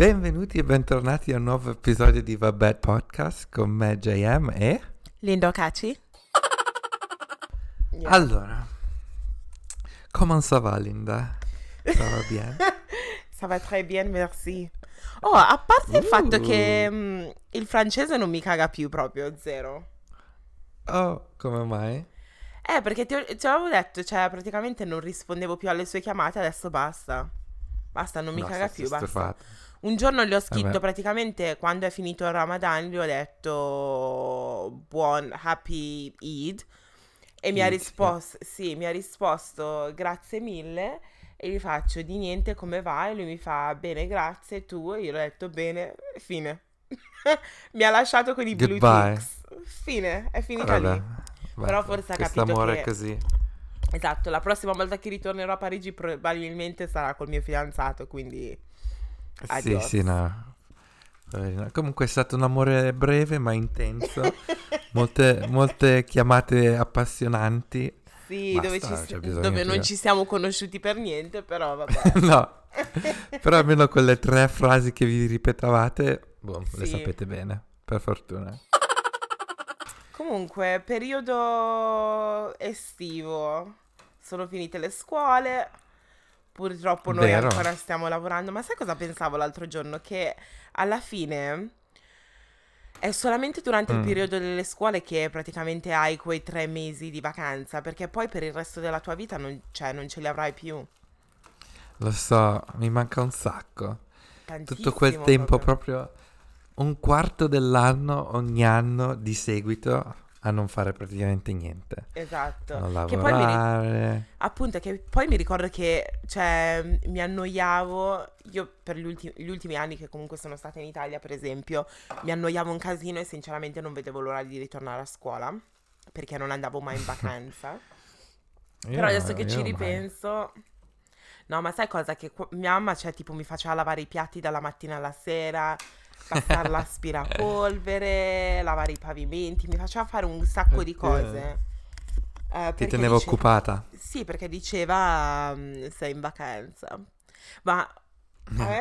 Benvenuti e bentornati a un nuovo episodio di Vabbè Podcast con me JM e... Lindo Caci. Yeah. Allora, comment ça va Linda? Ça va bien? ça va très bien, merci. Oh, a parte il fatto che mh, mm, il francese non mi caga più proprio, zero. Oh, come mai? Eh, perché ti, ti avevo detto, cioè praticamente non rispondevo più alle sue chiamate, adesso basta. Basta, non mi no, caga più, basta. Stufato. Un giorno gli ho scritto Vabbè. praticamente quando è finito il Ramadan, gli ho detto buon happy Eid e mi ha risposto, sì, mi ha risposto grazie mille e gli faccio di niente come va e lui mi fa bene grazie tu e io gli ho detto bene, fine. mi ha lasciato con i blue ticks. Fine, è finita Vabbè. lì. Vabbè. Però forse ha capito amore che... è così. Esatto, la prossima volta che ritornerò a Parigi probabilmente sarà col mio fidanzato, quindi Adios. Sì, sì, no. Comunque è stato un amore breve ma intenso, molte, molte chiamate appassionanti. Sì, Basta, dove, ci, dove non ci siamo conosciuti per niente, però vabbè. no, però almeno quelle tre frasi che vi ripetavate, boh, sì. le sapete bene, per fortuna. Comunque, periodo estivo, sono finite le scuole, Purtroppo noi Vero. ancora stiamo lavorando, ma sai cosa pensavo l'altro giorno? Che alla fine è solamente durante mm. il periodo delle scuole che praticamente hai quei tre mesi di vacanza, perché poi per il resto della tua vita non, cioè, non ce li avrai più. Lo so, mi manca un sacco. Tantissimo Tutto quel tempo proprio. proprio un quarto dell'anno ogni anno di seguito a non fare praticamente niente. Esatto. A lavorare. Che poi mi appunto, che poi mi ricordo che cioè, mi annoiavo, io per gli, ultimi, gli ultimi anni che comunque sono stata in Italia, per esempio, mi annoiavo un casino e sinceramente non vedevo l'ora di ritornare a scuola, perché non andavo mai in vacanza. Però adesso che ci ripenso... Mai. No, ma sai cosa? Che mia mamma, cioè, tipo, mi faceva lavare i piatti dalla mattina alla sera, passare l'aspirapolvere, lavare i pavimenti, mi faceva fare un sacco di cose. Uh, Ti tenevo dice... occupata? Sì, perché diceva um, sei in vacanza. Ma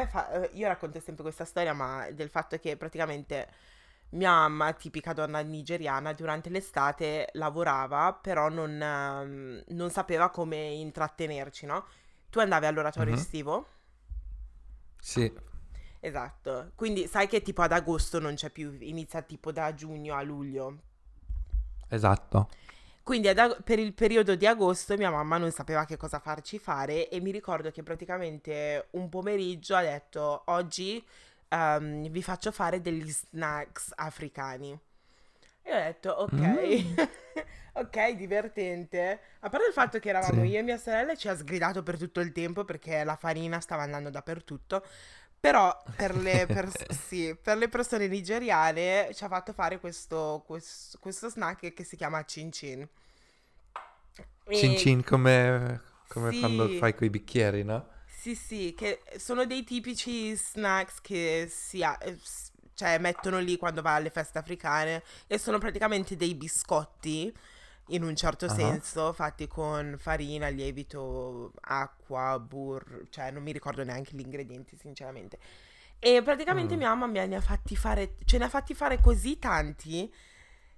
fa... Eh, io racconto sempre questa storia, ma del fatto che praticamente mia mamma, tipica donna nigeriana, durante l'estate lavorava, però non, um, non sapeva come intrattenerci, no? Tu andavi all'oratorio mm-hmm. estivo? Sì, Esatto, quindi sai che tipo ad agosto non c'è più, inizia tipo da giugno a luglio. Esatto. Quindi ag- per il periodo di agosto mia mamma non sapeva che cosa farci fare e mi ricordo che praticamente un pomeriggio ha detto oggi um, vi faccio fare degli snacks africani. E ho detto ok, mm. ok, divertente. A parte il fatto che eravamo sì. io e mia sorella ci ha sgridato per tutto il tempo perché la farina stava andando dappertutto. Però per le, pers- sì, per le, persone nigeriane ci ha fatto fare questo, questo, questo snack che si chiama cin cin. E... Cin cin come, come sì. quando fai quei bicchieri, no? Sì, sì, che sono dei tipici snacks che si ha, eh, cioè, mettono lì quando va alle feste africane e sono praticamente dei biscotti in un certo uh-huh. senso, fatti con farina, lievito, acqua, burro, cioè non mi ricordo neanche gli ingredienti, sinceramente. E praticamente mm. mia mamma mi ne ha fatti fare, ce ne ha fatti fare così tanti,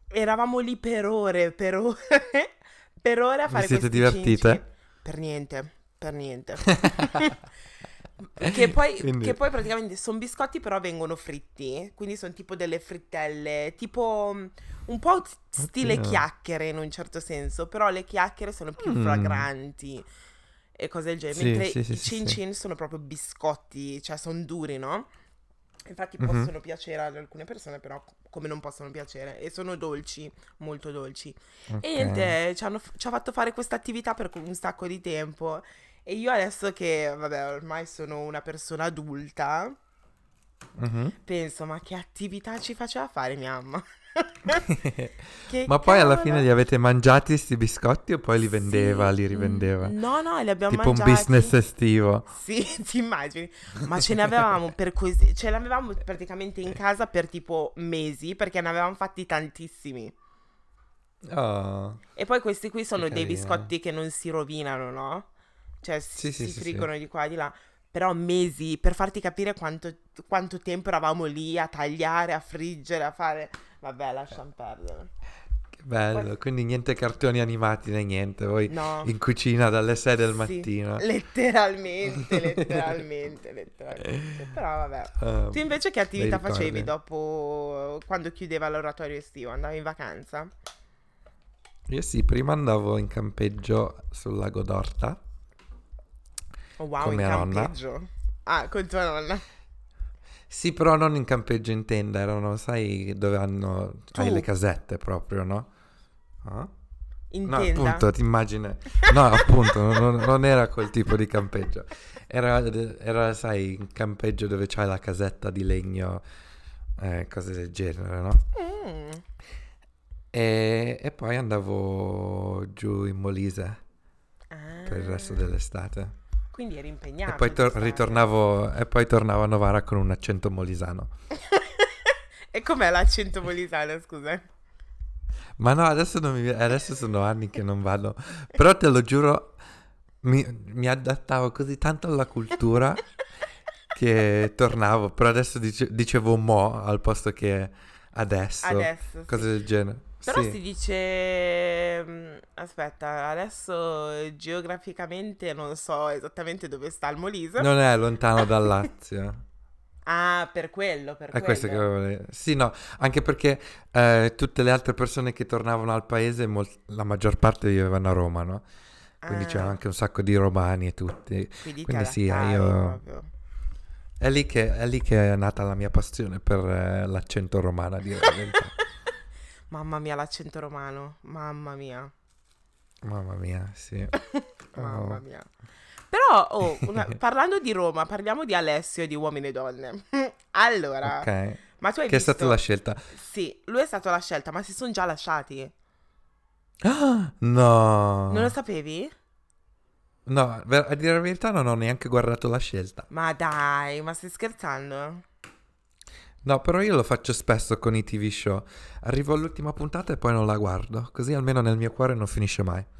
eravamo lì per ore, per ore, per ore a fare Vi siete divertite? Cinci. Per niente, per niente. Che poi, quindi... che poi, praticamente sono biscotti però vengono fritti, quindi sono tipo delle frittelle, tipo mm, un po' stile Oddio. chiacchiere in un certo senso, però le chiacchiere sono più mm. fragranti e cose del genere, sì, mentre sì, sì, i cin cin sono proprio biscotti, cioè sono duri, no? Infatti mm-hmm. possono piacere ad alcune persone, però come non possono piacere. E sono dolci, molto dolci. Okay. E niente, ci, hanno, ci ha fatto fare questa attività per un sacco di tempo. E io adesso che, vabbè, ormai sono una persona adulta, mm-hmm. penso, ma che attività ci faceva fare mia mamma? ma poi alla fine li avete mangiati questi biscotti o poi li vendeva, sì. li rivendeva? No, no, li abbiamo tipo mangiati. Tipo un business estivo. Sì, ti immagini. Ma ce ne avevamo per così, ce l'avevamo praticamente in casa per tipo mesi perché ne avevamo fatti tantissimi. Oh, e poi questi qui sono dei biscotti che non si rovinano, no? Cioè sì, si sì, friggono sì, di qua e di là. Però mesi per farti capire quanto, quanto tempo eravamo lì a tagliare, a friggere, a fare... Vabbè, lasciamo perdere. Che bello, Poi- quindi niente cartoni animati né niente, voi No. in cucina dalle 6 del mattino. letteralmente, letteralmente, letteralmente. Però vabbè. Ah, Tu invece che attività facevi dopo quando chiudeva l'oratorio estivo? Andavi in vacanza? Io sì, prima andavo in campeggio sul lago d'Orta. Oh wow, Con in mia nonna. campeggio. Ah, con tua nonna. Sì, però non in campeggio in tenda, erano, sai, dove hanno hai Tu. le casette proprio, no? Ah? In No, tenda? appunto, ti immagini. No, appunto, non, non era quel tipo di campeggio. Era, era, sai, un campeggio dove c'hai la casetta di legno, eh, cose del genere, no? Mm. E, e poi andavo giù in Molise per il resto Ah, dell'estate. Quindi eri impegnato. E poi tor- ritornavo, e poi tornavo a Novara con un accento molisano. e com'è l'accento molisano, scusa? Ma no, adesso, non mi, adesso sono anni che non vado. Però te lo giuro, mi, mi adattavo così tanto alla cultura che tornavo. Però adesso dice- dicevo mo al posto che adesso. Adesso, Cose sì. del genere. Però Sì. si dice... mm, Aspetta, adesso eh, geograficamente non so esattamente dove sta il Molise. Non è lontano dal Lazio. Ah, per quello, per È questo che quello. volevo Sì, no, anche perché eh, tutte le altre persone che tornavano al paese, mol- la maggior parte vivevano a Roma, no? Quindi Ah, c'erano anche un sacco di romani e tutti. quindi, quindi sì, io-. È lì che è, lì che è nata la mia passione per eh, l'accento romano, a dire la verità. Mamma mia, l'accento romano. Mamma mia. Mamma mia, sì. Mamma Oh. mia. Però, oh, una- parlando di Roma, parliamo di Alessio e di Uomini e Donne. allora, Ok. ma tu hai Che è visto... stata la scelta? Sì, lui è stato la scelta, ma si sono già lasciati. Ah, no. Non lo sapevi? No, a dire la verità non ho neanche guardato la scelta. Ma dai, ma stai scherzando? No, però io lo faccio spesso con i TV show. Arrivo all'ultima puntata e poi non la guardo. Così almeno nel mio cuore non finisce mai.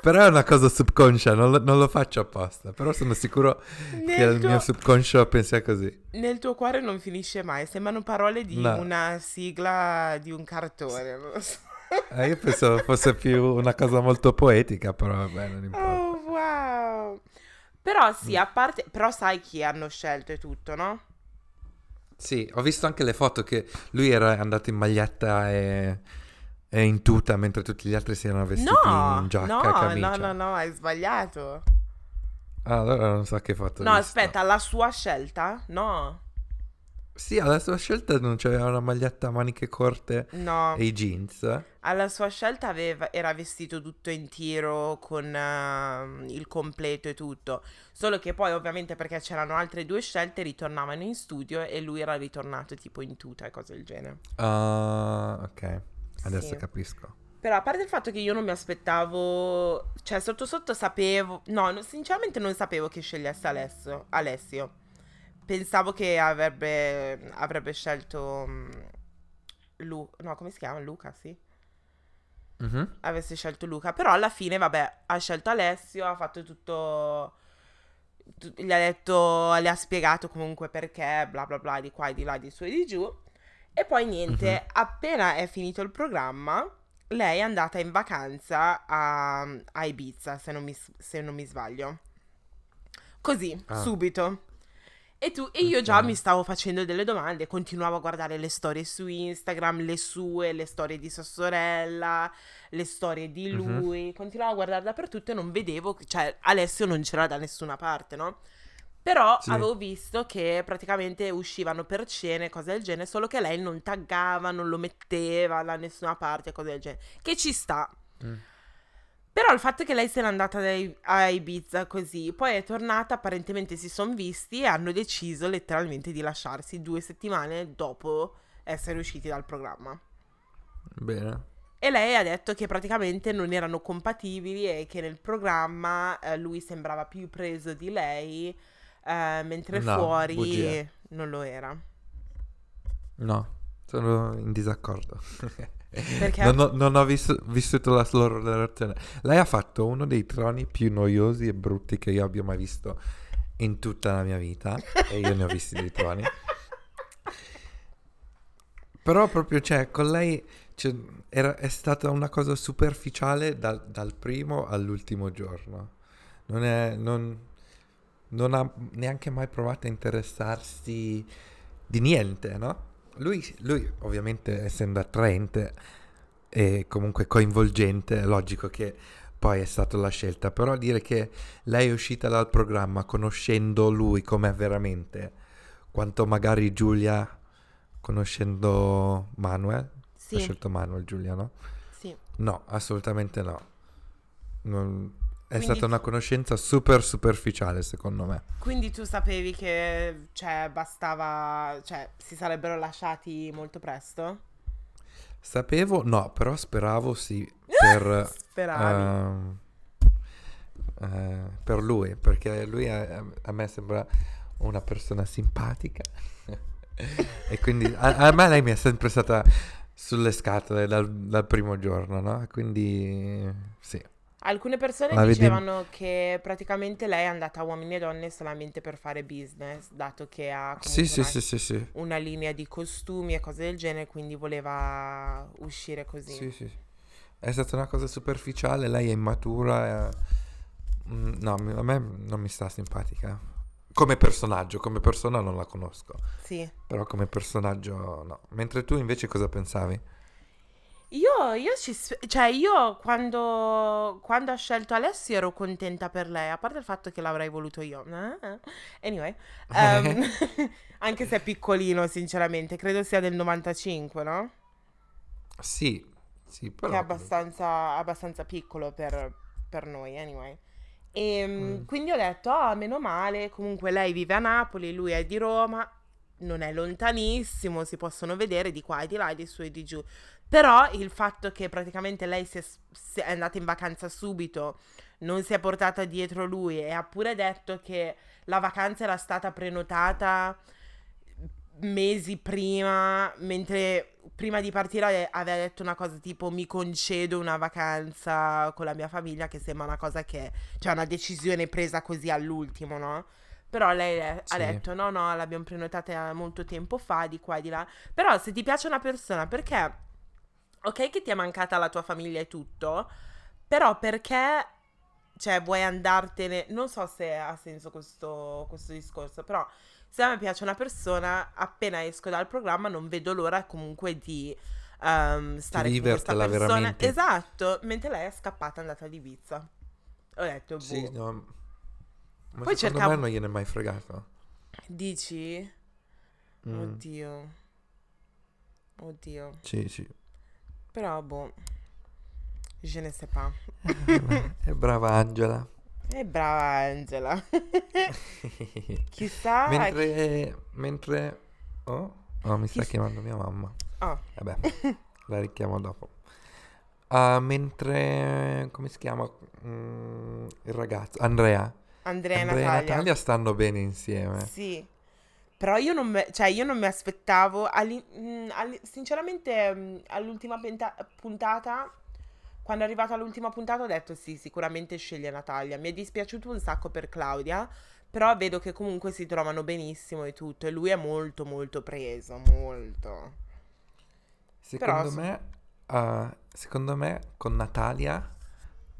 Però è una cosa subconscia, non lo, non lo faccio apposta. Però sono sicuro che Nel il tuo, mio subconscio pensa così. nel tuo cuore non finisce mai. Sembrano parole di No. una sigla di un cartone. Non lo so. Eh, io pensavo fosse più una cosa molto poetica, però vabbè, non importa. Oh, wow. Però sì, Mm. a parte... Però sai chi hanno scelto e tutto, no? Sì, ho visto anche le foto che lui era andato in maglietta e, e in tuta, mentre tutti gli altri si erano vestiti No, in giacca no, e camicia. no, no, no, hai sbagliato. Ah, allora non so che foto No, aspetta, la sua scelta? No, Sì, alla sua scelta non c'aveva una maglietta a maniche corte no. e i jeans. Alla sua scelta aveva- era vestito tutto in tiro con ehm, il completo e tutto. Solo che poi, ovviamente, perché c'erano altre due scelte, ritornavano in studio e lui era ritornato tipo in tuta e cose del genere. Ah, ok. Adesso Sì. capisco. Però a parte il fatto che io non mi aspettavo, cioè sotto sotto sapevo, no, no, sinceramente non sapevo che scegliesse Alessio. Alessio. Pensavo che avrebbe, avrebbe scelto mm, Lu- no, come si chiama? Luca, sì. Mhm. Avesse scelto Luca, però alla fine, vabbè, ha scelto Alessio, ha fatto tutto tu- gli ha detto, le ha spiegato comunque perché, bla bla bla, di qua e di là, di su e di giù. E poi niente, appena è finito il programma, lei è andata in vacanza a, a Ibiza, se non mi, se non mi sbaglio. Così, Ah. subito. E, tu, e io già mi stavo facendo delle domande, continuavo a guardare le storie su Instagram, le sue, le storie di sua sorella, le storie di Mhm. lui, continuavo a guardare dappertutto e non vedevo, cioè Alessio non c'era da nessuna parte, no? Però Sì. avevo visto che praticamente uscivano per cene, cose del genere, solo che lei non taggava, non lo metteva da nessuna parte, cose del genere. Che ci sta. Mm. Però il fatto che lei se n'è andata dai- a Ibiza così, poi è tornata, apparentemente si sono visti e hanno deciso letteralmente di lasciarsi due settimane dopo essere usciti dal programma. Bene. E lei ha detto che praticamente non erano compatibili e che nel programma eh, lui sembrava più preso di lei, eh, mentre No, fuori bugie. non lo era. No, sono in disaccordo. Perché? Non ho, non ho visto- vissuto la loro relazione. Lei ha fatto uno dei troni più noiosi e brutti che io abbia mai visto in tutta la mia vita. e io ne ho visti dei troni. Però proprio, cioè, con lei cioè, era- è stata una cosa superficiale dal, dal primo all'ultimo giorno. Non, è, non, non ha neanche mai provato a interessarsi di niente, no? Lui, lui, ovviamente, essendo attraente e comunque coinvolgente, è logico che poi è stata la scelta, però dire che lei è uscita dal programma conoscendo lui com'è veramente, quanto magari Giulia conoscendo Manuel, ha Sì, scelto Manuel Giulia, no? sì. No, assolutamente no. Non- È Quindi- stata una conoscenza super superficiale, secondo me. Quindi tu sapevi che, cioè, bastava, cioè, si sarebbero lasciati molto presto? Sapevo, no, però speravo sì per, Speravi. ehm, eh, per lui, perché lui a, a me sembra una persona simpatica e quindi a, a me lei mi è sempre stata sulle scatole dal, dal primo giorno, no? Quindi sì. Alcune persone La vedi- dicevano che praticamente lei è andata a uomini e donne solamente per fare business, dato che ha Sì, una, sì, sì, una linea di costumi e cose del genere, quindi voleva uscire così. Sì, sì. È stata una cosa superficiale, lei è immatura. e- mm, no, a me non mi sta simpatica. Come personaggio, come persona non la conosco. Sì. Però come personaggio no. Mentre tu invece cosa pensavi? Io, io ci, sp- cioè io quando, quando ho scelto Alessio ero contenta per lei, a parte il fatto che l'avrei voluto io. Eh? Anyway, ehm, anche se è piccolino, sinceramente, credo sia del 95, no? Sì, sì, però... Che è abbastanza, abbastanza piccolo per, per noi, anyway. E Mm. quindi ho detto, ah, meno male, comunque lei vive a Napoli, lui è di Roma, non è lontanissimo, si possono vedere di qua e di là, di su e di giù. Però il fatto che praticamente lei si è, si è andata in vacanza subito, non si è portata dietro lui e ha pure detto che la vacanza era stata prenotata mesi prima, mentre prima di partire ave- aveva detto una cosa tipo mi concedo una vacanza con la mia famiglia, che sembra una cosa che, cioè una decisione presa così all'ultimo, no? Però lei ha Sì. detto no, no, l'abbiamo prenotata molto tempo fa, di qua e di là. Però se ti piace una persona, perché, ok che ti è mancata la tua famiglia e tutto, però perché, cioè, vuoi andartene, non so se ha senso questo, questo discorso, però se a me piace una persona, appena esco dal programma non vedo l'ora comunque di ehm, stare con questa persona. veramente. Esatto, mentre lei è scappata, è andata ad Ibiza. Ho detto, boh, Sì, no. Ma Poi secondo cercavo- me non gliene è mai fregato. dici? Mm, Oddio. Oddio. Sì, sì. Però, boh, je ne sais pas. È brava Angela. E brava Angela. Chissà... mentre... Mentre... Oh, oh, mi sta Chi- chiamando mia mamma. Oh, Vabbè, la richiamo dopo. Ah, mentre... Come si chiama? Mm, il ragazzo. Andrea. Andrea e Andrea e Natalia. Natalia stanno bene insieme. Sì, però io non, me- cioè, io non mi aspettavo, all'in- mm, all- sinceramente mm, all'ultima penta- puntata, quando è arrivata all'ultima puntata ho detto sì, sicuramente sceglie Natalia. Mi è dispiaciuto un sacco per Claudia, però vedo che comunque si trovano benissimo e tutto, e lui è molto molto preso, molto. Secondo Però- me, ah, secondo me con Natalia,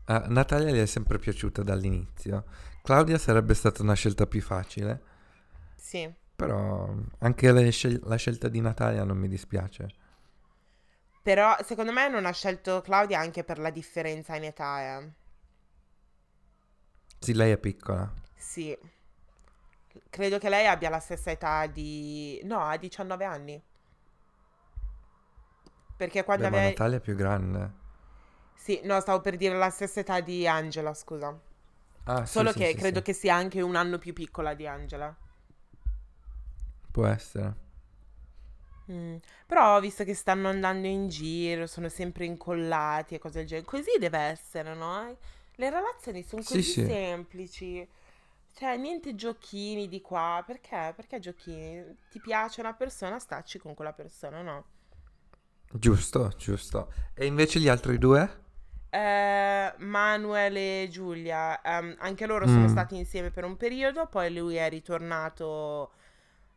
ah, Natalia gli è sempre piaciuta dall'inizio. Claudia sarebbe stata una scelta più facile, Sì, però anche scel- la scelta di Natalia non mi dispiace. però secondo me non ha scelto Claudia anche per la differenza in età, eh. Sì, lei è piccola. Sì. Credo che lei abbia la stessa età di... No, ha 19 anni. Perché quando Beh, ma aveva... Natalia è più grande. Sì, no, stavo per dire la stessa età di Angela, scusa. Ah, Solo sì, che sì, credo sì. che sia anche un anno più piccola di Angela. Può essere. Mm. Però visto che stanno andando in giro, sono sempre incollati e cose del genere, così deve essere, no? Le relazioni sono Sì, così sì. semplici. Cioè, niente giochini di qua. Perché? Perché giochini? Ti piace una persona, stacci con quella persona, no? Giusto, giusto. E invece gli altri due? Eh, Manuel e Giulia, ehm, anche loro sono Mm. stati insieme per un periodo, poi lui è ritornato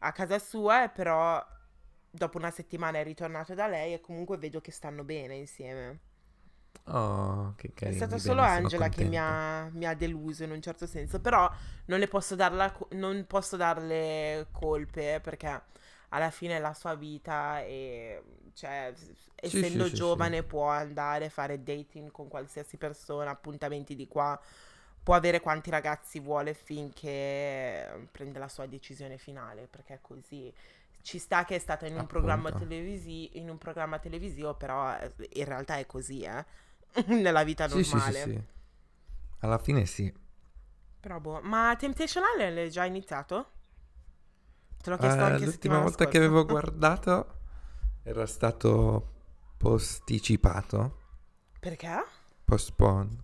a casa sua, e però dopo una settimana è ritornato da lei e comunque vedo che stanno bene insieme. Oh, che È carini. stata bene, solo sono Angela che mi ha, mi ha deluso in un certo senso, però non le posso darla, non posso darle colpe perché alla fine è la sua vita e cioè, Sì, essendo sì, sì, giovane può andare a fare dating con qualsiasi persona, appuntamenti di qua, può avere quanti ragazzi vuole finché prende la sua decisione finale, perché è così. Ci sta che è stata in un programma televisi- in un programma televisivo, però eh, in realtà è così, eh. Nella vita Sì, sì, sì, normale. sì. Alla fine sì. Però boh, ma Temptation Island l'hai già iniziato? Te l'ho chiesto anche l'ultima volta che scorsa. avevo guardato era stato posticipato, Perché? postpone,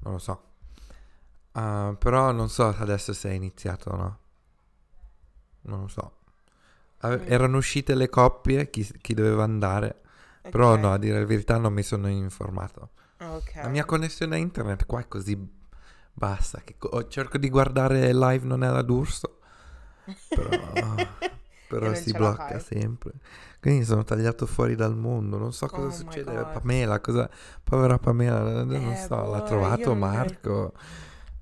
non lo so. Ah, però non so adesso se è iniziato o no. Non lo so. Ave- Mm. Erano uscite le coppie, chi, chi doveva andare, però Ok. no, a dire la verità non mi sono informato. Ah, Ok. La mia connessione a internet qua è così bassa che co- cerco di guardare live non è la d'urso, però, però si blocca sempre. Quindi sono tagliato fuori dal mondo, non so cosa Oh succede. Pamela, cosa... Povera Pamela, non Eh, so, l'ha boh, trovato io non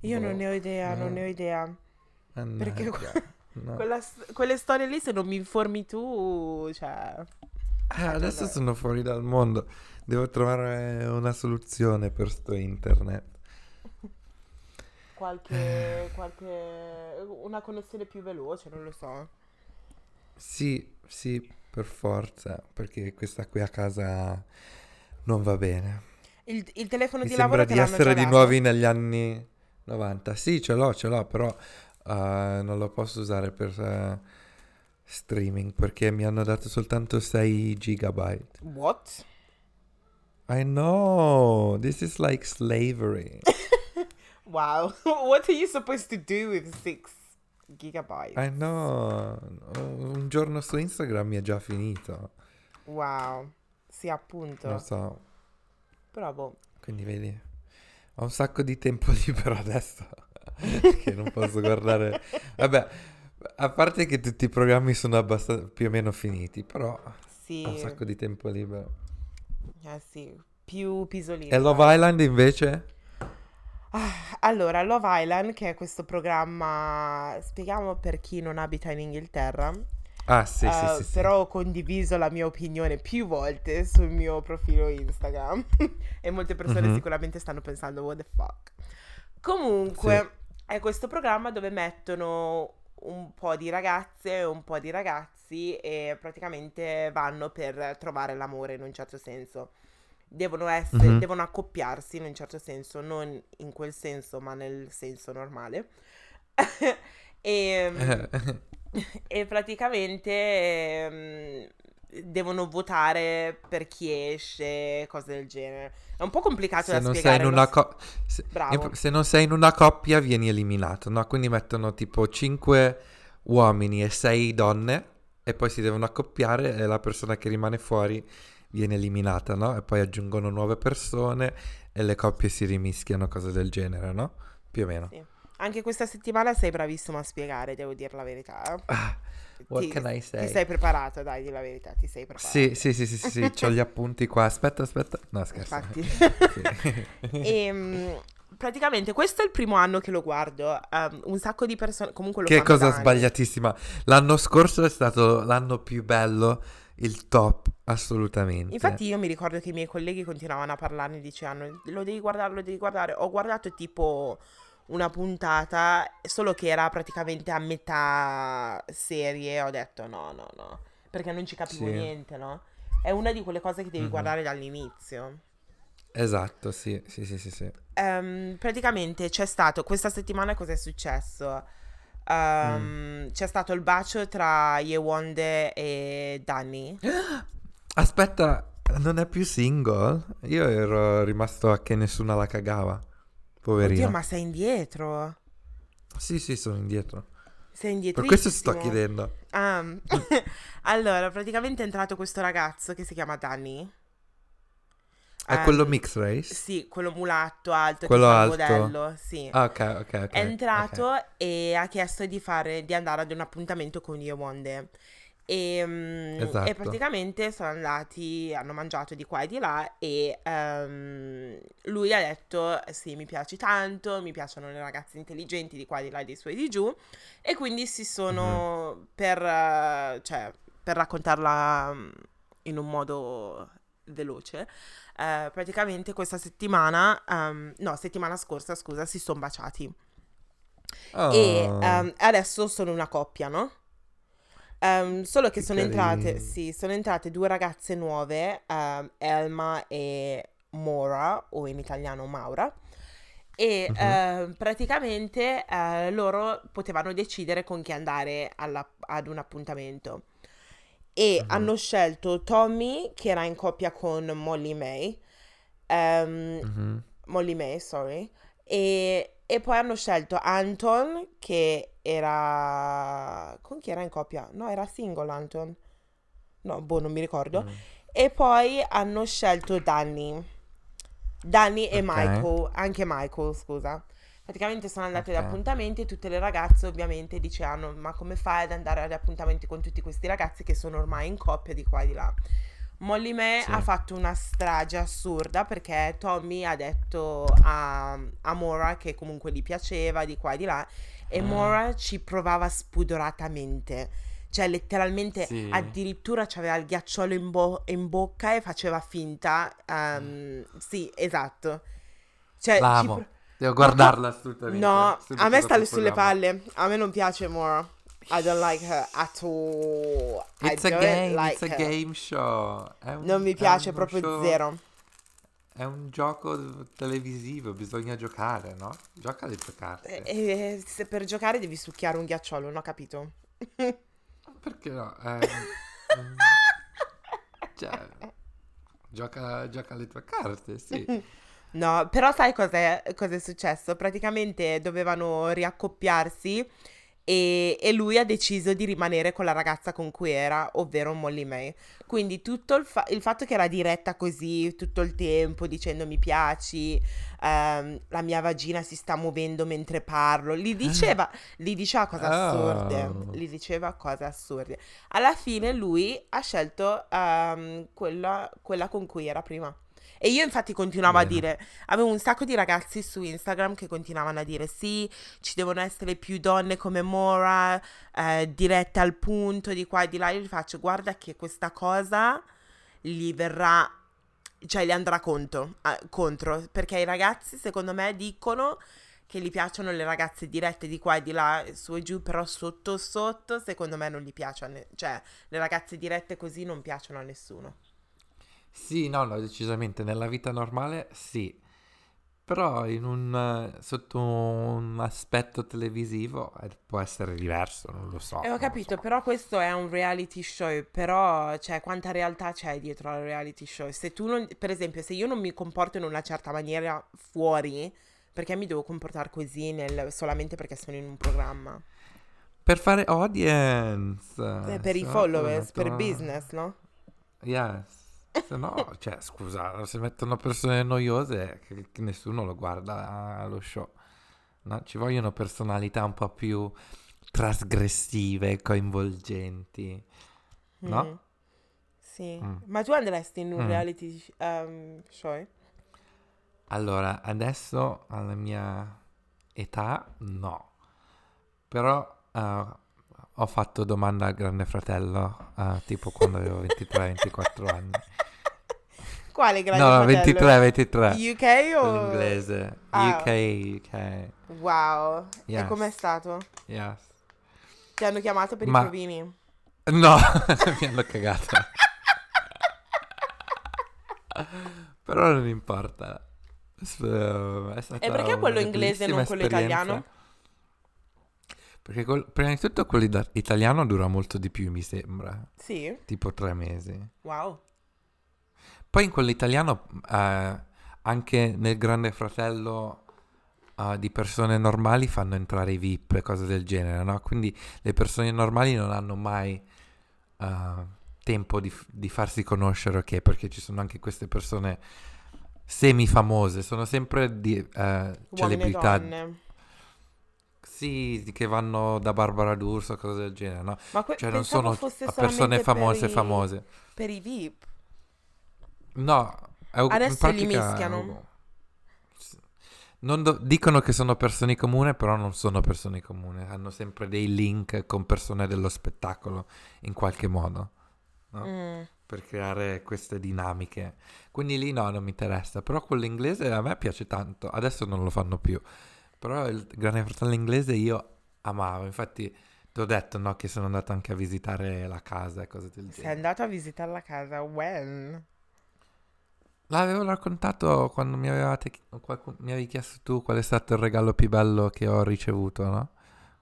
Io non Boh, ne ho idea, non no. ne ho idea. Perché Mannaggia, no. Quella quelle storie lì, se non mi informi tu, cioè... Eh, adesso sono fuori dal mondo, devo trovare una soluzione per sto internet. Qualche, qualche... Una connessione più veloce, non lo so. Sì, sì, per forza, perché questa qui a casa non va bene. Il, il telefono Mi di lavoro di essere di nuovi negli anni 90. Sì, ce l'ho, ce l'ho, però eh, non lo posso usare per eh, streaming perché mi hanno dato soltanto 6 gigabyte. What? I know, this is like slavery. Wow. What are you supposed to do with six gigabytes? I know, un giorno su Instagram mi è già finito, Wow. Sì, appunto. non so. Però boh. Quindi vedi, ho un sacco di tempo libero adesso che non posso guardare. Vabbè, a parte che tutti i programmi sono abbastanza più o meno finiti, però Sì. ho un sacco di tempo libero. Eh sì. Più pisolino. E Love Island invece? Ah, allora, Love Island, che è questo programma, spieghiamo per chi non abita in Inghilterra, Ah, sì, eh, sì, sì. però ho condiviso la mia opinione più volte sul mio profilo Instagram e molte persone Mhm. sicuramente stanno pensando what the fuck. Comunque, è questo programma dove mettono un po' di ragazze e un po' di ragazzi e praticamente vanno per trovare l'amore in un certo senso. Devono essere, Mhm. devono accoppiarsi in un certo senso, non in quel senso, ma nel senso normale. e, e praticamente ehm, devono votare per chi esce, cose del genere. È un po' complicato se da non sei spiegare. in lo una co- se, se non sei in una coppia vieni eliminato, no? Quindi mettono tipo 5 uomini e 6 donne e poi si devono accoppiare e la persona che rimane fuori viene eliminata, no? E poi aggiungono nuove persone e le coppie si rimischiano, cose del genere, no? Più o meno. Sì. Anche questa settimana sei bravissimo a spiegare, devo dire la verità. Ah, what Ti- can I Ti say? sei preparato, dai, di la verità, ti sei preparato. Sì, sì, sì, sì, sì, sì, ho gli appunti qua. Aspetta, aspetta. No, scherzo. Infatti. Sì. E mm, praticamente questo è il primo anno che lo guardo. um, un sacco di persone comunque lo Che cosa anni. sbagliatissima. L'anno scorso è stato l'anno più bello, il top, assolutamente. Infatti io mi ricordo che i miei colleghi continuavano a parlarne dicevano lo devi guardare, lo devi guardare. Ho guardato tipo una puntata, solo che era praticamente a metà serie. Ho detto no, no, no, perché non ci capivo Sì. niente, no? È una di quelle cose che devi Mhm. guardare dall'inizio. Esatto, sì, sì, sì, sì, sì. Ehm, praticamente c'è stato questa settimana cosa è successo? Ehm, C'è stato il bacio tra Yewonde e Danny. Aspetta, non è più single? Io ero rimasto a che nessuno la cagava. Poverino. Oddio, ma sei indietro. Sì, sì, sono indietro. Sei Per indietro. questo sto chiedendo. Um, allora, praticamente è entrato questo ragazzo che si chiama Danny. È Um, quello mix race? Sì, quello mulatto, alto, Quello alto. modello, sì. Ah, ok, ok, ok. È entrato ok. e ha chiesto di, fare, di andare ad un appuntamento con io Wonde. E, mm, Esatto. e praticamente sono andati, hanno mangiato di qua e di là e ehm, lui ha detto sì mi piaci tanto, mi piacciono le ragazze intelligenti di qua e di là di su e di giù e quindi si sono per, eh, cioè, per raccontarla mm, in un modo veloce eh, praticamente questa settimana, ehm, no settimana scorsa scusa, si sono baciati e Oh, ehm, adesso sono una coppia, no? Ehm, solo che Che sono entrate, sì, sono entrate due ragazze nuove, ehm, Elma e Mora, o in italiano Maura, e Mhm. ehm, praticamente eh, loro potevano decidere con chi andare alla- ad un appuntamento. E Mhm. hanno scelto Tommy, che era in coppia con Molly May, ehm, mhm. Molly May, sorry. E, e poi hanno scelto Anton, che era... Con chi era in coppia? No, era single Anton. No, boh, non mi ricordo. Mm. E poi hanno scelto Danny. Danny e Ok. Michael, anche Michael, scusa. Praticamente sono andate Ok. ad appuntamenti e tutte le ragazze ovviamente dicevano ma come fai ad andare ad appuntamenti con tutti questi ragazzi che sono ormai in coppia di qua e di là. Molly May Sì. ha fatto una strage assurda perché Tommy ha detto a, a Mora che comunque gli piaceva di qua e di là e Ah. Mora ci provava spudoratamente. Cioè letteralmente Sì. addirittura c'aveva il ghiacciolo in, bo- in bocca e faceva finta. ehm, sì, esatto. Cioè, ci L'amo. pro- Devo guardarla assolutamente. No, a me sta sulle palle. A me non piace Mora. I don't like her at all. It's I a don't game, like it's a her. game show. È un- Non mi è piace uno proprio show- zero. È un gioco televisivo, bisogna giocare, no? Gioca le tue carte. E, e se per giocare devi succhiare un ghiacciolo, non ho capito. Perché no? Eh, cioè, gioca, gioca le tue carte, sì. No, però sai cos'è, cos'è successo? Praticamente dovevano riaccoppiarsi e, e lui ha deciso di rimanere con la ragazza con cui era, ovvero Molly May. Quindi tutto il, fa- il fatto che era diretta così tutto il tempo dicendo mi piaci, ehm, la mia vagina si sta muovendo mentre parlo, gli diceva, gli diceva cose assurde, Oh. gli diceva cose assurde. Alla fine lui ha scelto ehm, quella, quella con cui era prima. E io infatti continuavo a Bene. dire, avevo un sacco di ragazzi su Instagram che continuavano a dire sì, ci devono essere più donne come Mora, eh, dirette al punto, di qua e di là. Io gli faccio, guarda che questa cosa gli verrà, cioè gli andrà conto, ah, contro, perché i ragazzi secondo me dicono che gli piacciono le ragazze dirette di qua e di là, su e giù, però sotto sotto secondo me non gli piacciono, cioè le ragazze dirette così non piacciono a nessuno. Sì, no, no, decisamente. Nella vita normale sì. Però in un, eh, sotto un aspetto televisivo eh, può essere diverso, non lo so. E ho non lo capito, so. però questo è un reality show, però cioè quanta realtà c'è dietro al reality show? Se tu non, per esempio, se io non mi comporto in una certa maniera fuori, perché mi devo comportare così nel- solamente perché sono in un programma? Per fare audience. Eh, per i se no, followers, per mettono- business, no? Yes. Se no, cioè, scusa, se mettono persone noiose, che, che nessuno lo guarda allo show. No? Ci vogliono personalità un po' più trasgressive, coinvolgenti. No? Mm. Sì. Mm. Ma tu andresti in un Mm. reality um, show? Allora, adesso alla mia età no, però eh, ho fatto domanda al Grande Fratello, eh, tipo quando avevo 23-24 anni. Quale grande No, fratello? 23, 23. UK o... L'inglese. Ah. UK, UK. Wow. E Yes. com'è stato? Yes. Ti hanno chiamato per Ma- i provini? No, mi hanno cagato. Però non importa. S- È stata E perché quello inglese e non quello italiano? Perché quel- prima di tutto quello da- italiano dura molto di più, mi sembra. Sì. Tipo tre mesi. Wow. Poi in quello italiano, eh, anche nel Grande Fratello uh, di persone normali fanno entrare i VIP e cose del genere, no? Quindi le persone normali non hanno mai uh, tempo di, di, farsi conoscere, ok? Perché ci sono anche queste persone semi-famose, sono sempre di, uh, celebrità. Sì, che vanno da Barbara D'Urso, cose del genere, no? Ma que- cioè non sono persone famose i, famose. Per i VIP? No, è, Adesso li mischiano. Do- dicono che sono persone comuni, però non sono persone comuni. Hanno sempre dei link con persone dello spettacolo in qualche modo. No? Mm. Per creare queste dinamiche. Quindi lì no, non mi interessa. Però con l'inglese a me piace tanto. Adesso non lo fanno più. Però il Grande Fratello inglese io amavo. Infatti ti ho detto no, che sono andato anche a visitare la casa e cose del genere. Sei andato a visitare la casa? When? L'avevo raccontato quando mi, avevate, mi avevi chiesto tu qual è stato il regalo più bello che ho ricevuto, no?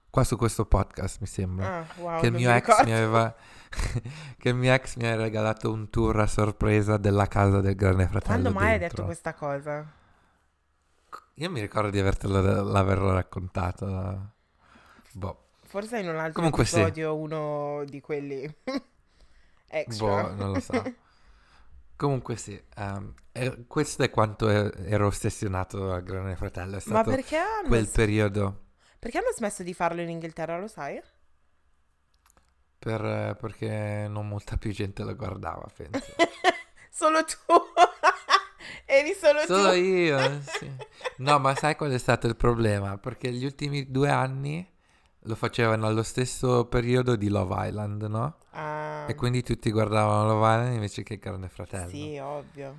Qua su questo podcast mi sembra. Ah, wow, che, il mio ex mi aveva, che il mio ex mi aveva regalato un tour a sorpresa della casa del grande fratello. Quando mai dentro. hai detto questa cosa? Io mi ricordo di avertelo, l'averlo raccontato. Boh. Forse in un altro Comunque episodio, sì. uno di quelli extra. Boh, non lo so. Comunque sì, um, eh, questo è quanto ero ossessionato al Grande Fratello, è stato quel s- periodo. Perché hanno smesso di farlo in Inghilterra, lo sai? Per, perché non molta più gente lo guardava, penso. solo tu? Eri solo, solo tu? Solo io, sì. No, ma sai qual è stato il problema? Perché gli ultimi due anni lo facevano allo stesso periodo di Love Island, no? Ah. E quindi tutti guardavano Love Island invece che Grande Fratello. Sì, ovvio.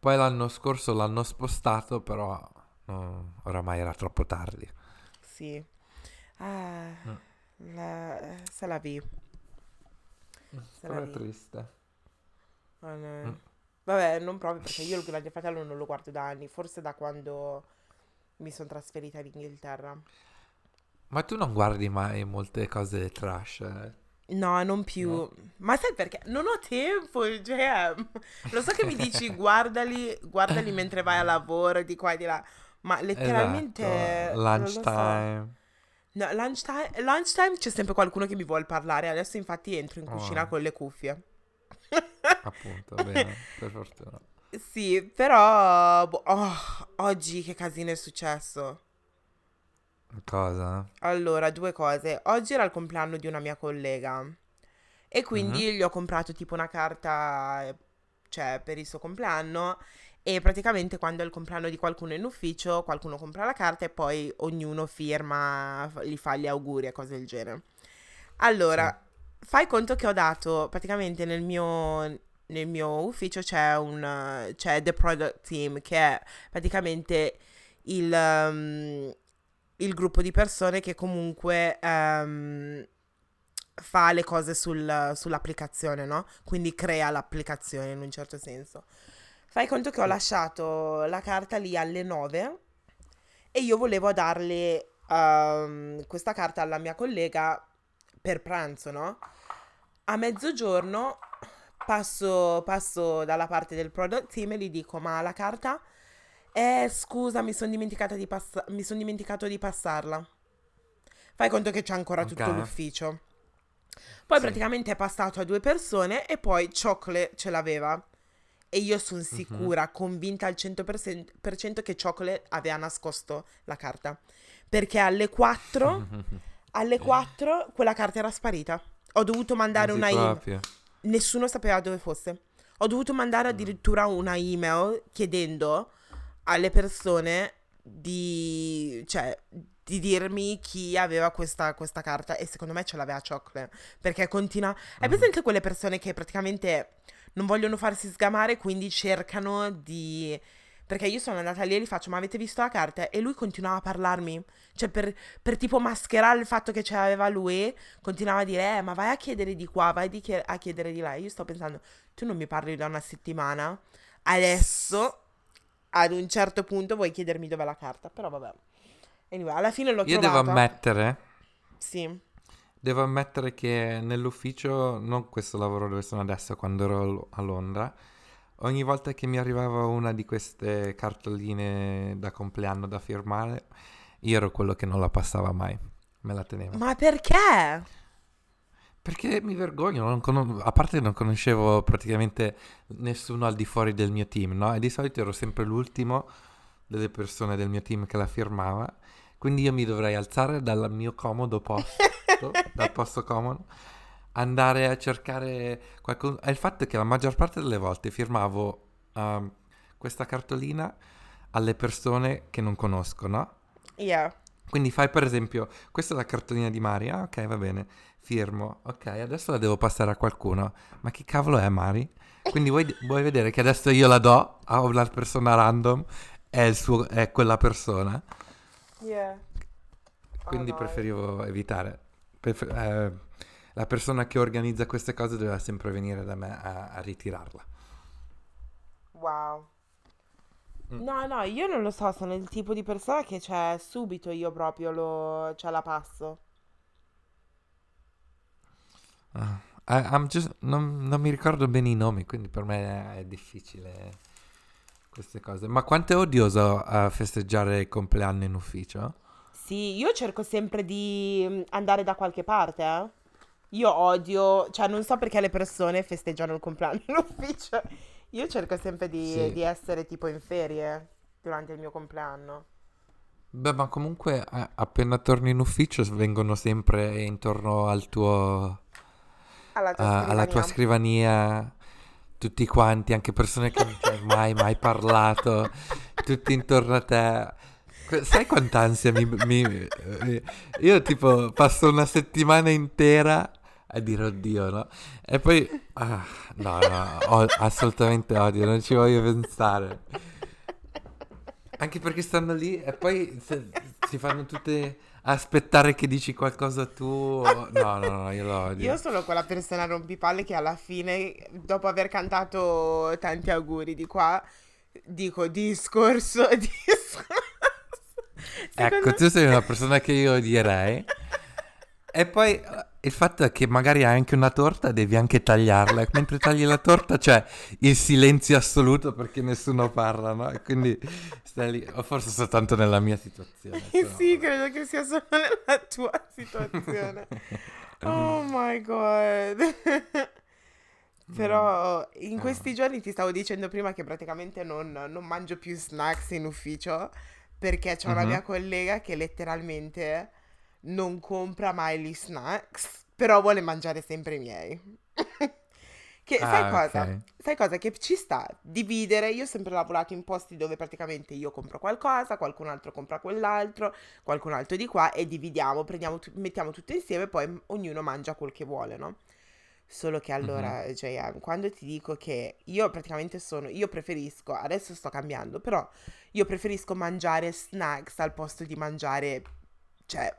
Poi l'anno scorso l'hanno spostato, però no, oramai era troppo tardi. Sì. Ah, mm. la... se la vi. Però è triste. Oh, no. mm. Vabbè, non proprio perché io il Grande Fratello non lo guardo da anni, forse da quando mi sono trasferita in Inghilterra. Ma tu non guardi mai molte cose trash? Eh? No, non più. No. Ma sai perché? Non ho tempo, cioè, lo so che mi dici guardali, guardali mentre vai a lavoro, di qua e di là, ma letteralmente... Esatto. Lunchtime. So. No, lunchtime, lunchtime c'è sempre qualcuno che mi vuole parlare, adesso infatti entro in cucina oh. con le cuffie. Appunto, bene, per fortuna. Sì, però... Boh, oh, oggi che casino è successo. Cosa? Allora, due cose. Oggi era il compleanno di una mia collega e quindi mm-hmm. gli ho comprato tipo una carta, cioè per il suo compleanno e praticamente quando è il compleanno di qualcuno in ufficio, qualcuno compra la carta e poi ognuno firma, gli fa gli auguri e cose del genere. Allora, sì. fai conto che ho dato praticamente nel mio, nel mio ufficio c'è un c'è The Product Team che è praticamente il, um, il gruppo di persone che comunque um, fa le cose sul, sull'applicazione, no? Quindi crea l'applicazione in un certo senso. Fai conto che ho lasciato la carta lì alle 9 e io volevo darle um, questa carta alla mia collega per pranzo, no? A mezzogiorno passo, passo dalla parte del product team e gli dico ma la carta eh, scusa, mi sono di passa- mi son dimenticato di passarla. Fai conto che c'è ancora okay. tutto l'ufficio. Poi sì. praticamente è passato a due persone e poi Chocolate ce l'aveva. E io sono mhm. sicura, uh-huh. convinta al 100% che Chocolate aveva nascosto la carta. Perché alle 4, alle 4 quella carta era sparita. Ho dovuto mandare una email. Nessuno sapeva dove fosse. Ho dovuto mandare mm. addirittura una email chiedendo alle persone di, cioè, di dirmi chi aveva questa, questa, carta e secondo me ce l'aveva Chocolate perché continua... Hai mm. presente quelle persone che praticamente non vogliono farsi sgamare quindi cercano di... Perché io sono andata lì e gli faccio, ma avete visto la carta? E lui continuava a parlarmi. Cioè, per, per tipo mascherare il fatto che ce l'aveva lui, continuava a dire, eh, ma vai a chiedere di qua, vai di chied- a chiedere di là. E io sto pensando, tu non mi parli da una settimana? Adesso ad un certo punto vuoi chiedermi dov'è la carta, però vabbè. Anyway, alla fine l'ho Io trovata. devo ammettere... Sì. Devo ammettere che nell'ufficio, non questo lavoro dove sono adesso, quando ero a Londra, ogni volta che mi arrivava una di queste cartoline da compleanno da firmare, io ero quello che non la passava mai, me la tenevo. Ma perché? Perché mi vergogno, non con- a parte che non conoscevo praticamente nessuno al di fuori del mio team, no? E di solito ero sempre l'ultimo delle persone del mio team che la firmava, quindi io mi dovrei alzare dal mio comodo posto, dal posto comodo, andare a cercare qualcuno. E il fatto è che la maggior parte delle volte firmavo uh, questa cartolina alle persone che non conosco, no? Yeah. Quindi fai per esempio, questa è la cartolina di Mari, ah ok va bene, firmo, ok adesso la devo passare a qualcuno, ma chi cavolo è Mari? Quindi vuoi, vuoi vedere che adesso io la do a una persona random, è, suo, è quella persona? Yeah. Quindi Oh, no. preferivo evitare. Prefer- eh, la persona che organizza queste cose doveva sempre venire da me a, a ritirarla. Wow. Mm. No, no, io non lo so, sono il tipo di persona che c'è subito io proprio lo, cioè la passo. Ah, I- I'm just- non, non mi ricordo bene i nomi, quindi per me è difficile queste cose. Ma quanto è odioso eh, festeggiare il compleanno in ufficio? Sì, io cerco sempre di mm, andare da qualche parte, eh. Io odio, cioè non so perché le persone festeggiano il compleanno in ufficio. Io cerco sempre di, Sì. di essere tipo in ferie durante il mio compleanno. Beh, ma comunque eh, appena torni in ufficio vengono sempre intorno al tuo, Alla tua a- alla tua scrivania. scrivania tutti quanti, anche persone che non ci hai mai, mai parlato, tutti intorno a te. Sai quanta ansia mi, mi- mi- Io tipo passo una settimana intera a dire oddio, no? E poi... ah, no, no, ho assolutamente odio, non ci voglio pensare. Anche perché stanno lì e poi se- si fanno tutte aspettare che dici qualcosa tu. No, no, no, io lo odio. Io sono quella persona rompipalle che alla fine, dopo aver cantato tanti auguri di qua, dico discorso, discorso. Ecco, Secondo- tu sei una persona che io odierei. E poi il fatto è che magari hai anche una torta, devi anche tagliarla. Mentre tagli la torta c'è il silenzio assoluto perché nessuno parla, no? E quindi stai lì, o forse soltanto nella mia situazione. però- Sì, credo che sia solo nella tua situazione. Oh my god. Però in Ah. questi giorni ti stavo dicendo prima che praticamente non, non mangio più snacks in ufficio perché c'è una Mhm. mia collega che letteralmente non compra mai gli snacks, però vuole mangiare sempre i miei. Che sai Ah, cosa? ok. Sai cosa? Che ci sta dividere. Io ho sempre lavorato in posti dove praticamente io compro qualcosa, qualcun altro compra quell'altro, qualcun altro di qua e dividiamo, prendiamo tu- mettiamo tutto insieme, poi ognuno mangia quel che vuole, no? Solo che allora, JM, quando ti dico che io praticamente sono, io preferisco, adesso sto cambiando, però io preferisco mangiare snacks al posto di mangiare, cioè,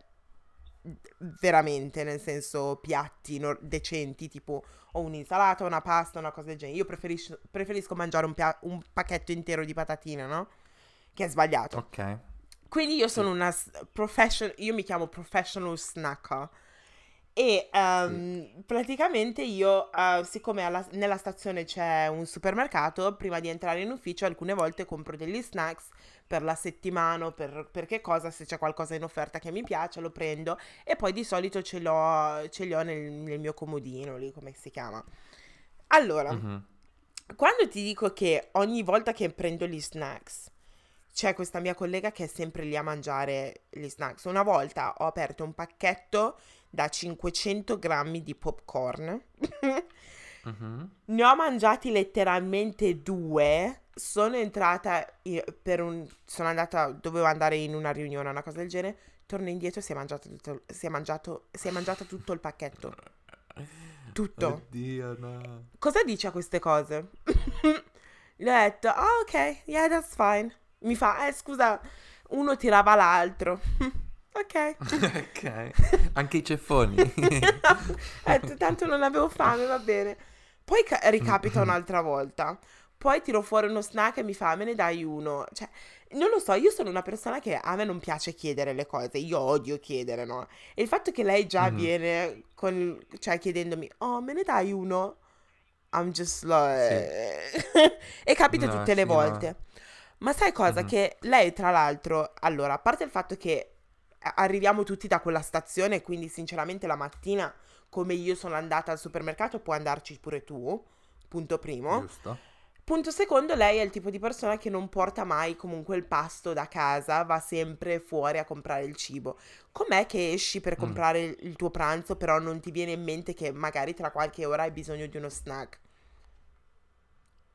veramente, nel senso, piatti nor- decenti, tipo o un'insalata, una pasta, una cosa del genere. Io preferisco, preferisco mangiare un, pia- un pacchetto intero di patatine, no? Che è sbagliato. Ok. Quindi io sono una s- profession- io mi chiamo professional snacker. E ehm, praticamente io, eh, siccome alla- nella stazione c'è un supermercato, prima di entrare in ufficio alcune volte compro degli snacks per la settimana, o per, per che cosa, se c'è qualcosa in offerta che mi piace lo prendo e poi di solito ce l'ho, ce li ho nel, nel mio comodino, lì come si chiama. Allora, Mhm. quando ti dico che ogni volta che prendo gli snacks c'è questa mia collega che è sempre lì a mangiare gli snacks. Una volta ho aperto un pacchetto da 500 grammi di popcorn. Mhm. ne ho mangiati letteralmente due. Sono entrata per un... Sono andata... Dovevo andare in una riunione, una cosa del genere. Torno indietro e si è mangiato tutto, si è mangiato, si è mangiato tutto il pacchetto. Tutto. Oddio, no. Cosa dice a queste cose? Le ho detto, oh, ok, yeah, that's fine. Mi fa, eh, scusa, uno tirava l'altro. ok. ok. Anche i ceffoni. Detto, tanto non avevo fame, va bene. Poi ca- ricapita un'altra volta. Poi tiro fuori uno snack e mi fa, me ne dai uno. Cioè, non lo so, io sono una persona che a me non piace chiedere le cose, io odio chiedere, no? E il fatto che lei già Mhm. viene con, cioè, chiedendomi, oh, me ne dai uno? I'm just like... e capita No, tutte le sì, no. volte. Ma sai cosa? Mhm. Che lei, tra l'altro, allora, a parte il fatto che arriviamo tutti da quella stazione, quindi sinceramente la mattina, come io sono andata al supermercato, puoi andarci pure tu, punto primo. Giusto? Punto secondo, lei è il tipo di persona che non porta mai comunque il pasto da casa, va sempre fuori a comprare il cibo. Com'è che esci per Mm. comprare il, il tuo pranzo, però non ti viene in mente che magari tra qualche ora hai bisogno di uno snack?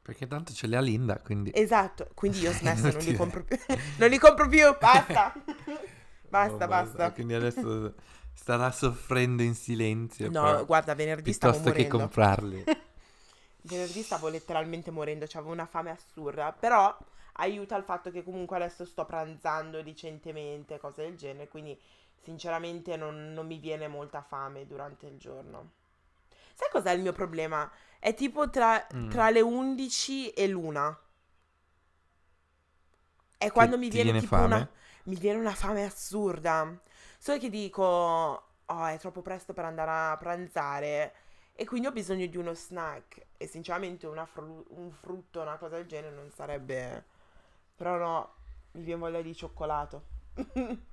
Perché tanto ce li ha Linda, quindi... Esatto, quindi io ho smesso, non li compro più. non li compro più, basta. basta, basta. Quindi adesso starà soffrendo in silenzio. No, però, guarda, venerdì stavo piuttosto che morendo. comprarli. Venerdì stavo letteralmente morendo, avevo una fame assurda, però aiuta il fatto che comunque adesso sto pranzando decentemente, cose del genere, quindi sinceramente non, non mi viene molta fame durante il giorno. Sai cos'è il mio problema? È tipo tra, Mm. tra le 11 e l'una. È quando mi ti viene, viene tipo fame? una... Mi viene una fame assurda. Solo che dico, oh, è troppo presto per andare a pranzare. E quindi ho bisogno di uno snack. E sinceramente una fru- un frutto, una cosa del genere non sarebbe... Però no, mi viene voglia di cioccolato.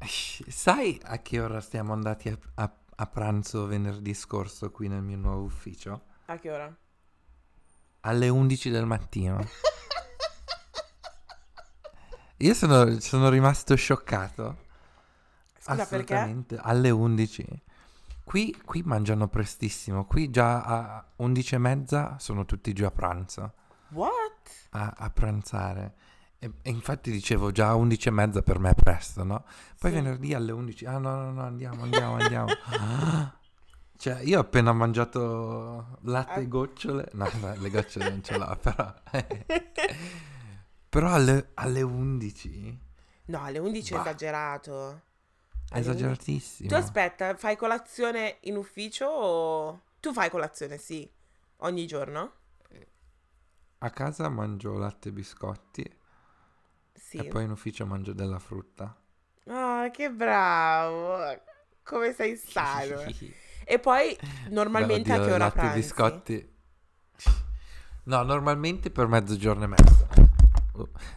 Sai a che ora stiamo andati a, a- a pranzo venerdì scorso qui nel mio nuovo ufficio? a che ora? Alle 11 del mattino. Io sono, sono rimasto scioccato. Scusa, perché? Assolutamente, alle 11. Qui, qui mangiano prestissimo, qui già a 11 e mezza sono tutti giù a pranzo, What? a, a pranzare. E, e infatti dicevo già a 11 e mezza per me è presto, no? Poi Sì. venerdì alle 11, ah no, no, no, andiamo, andiamo, andiamo. Ah. Cioè, io ho appena mangiato latte Ah. e gocciole, no, no, le gocciole non ce l'ho, però... però alle, alle 11? No, alle 11 è Bah. esagerato. È Alle 11. esageratissimo. Tu aspetta, fai colazione in ufficio o... Tu fai colazione, sì, ogni giorno? A casa mangio latte e biscotti Sì. e poi in ufficio mangio della frutta. Ah, che bravo! Come sei sano. E poi, normalmente Beh, a oddio, che ora latte e pranzi? biscotti. No, normalmente per mezzogiorno e mezzo.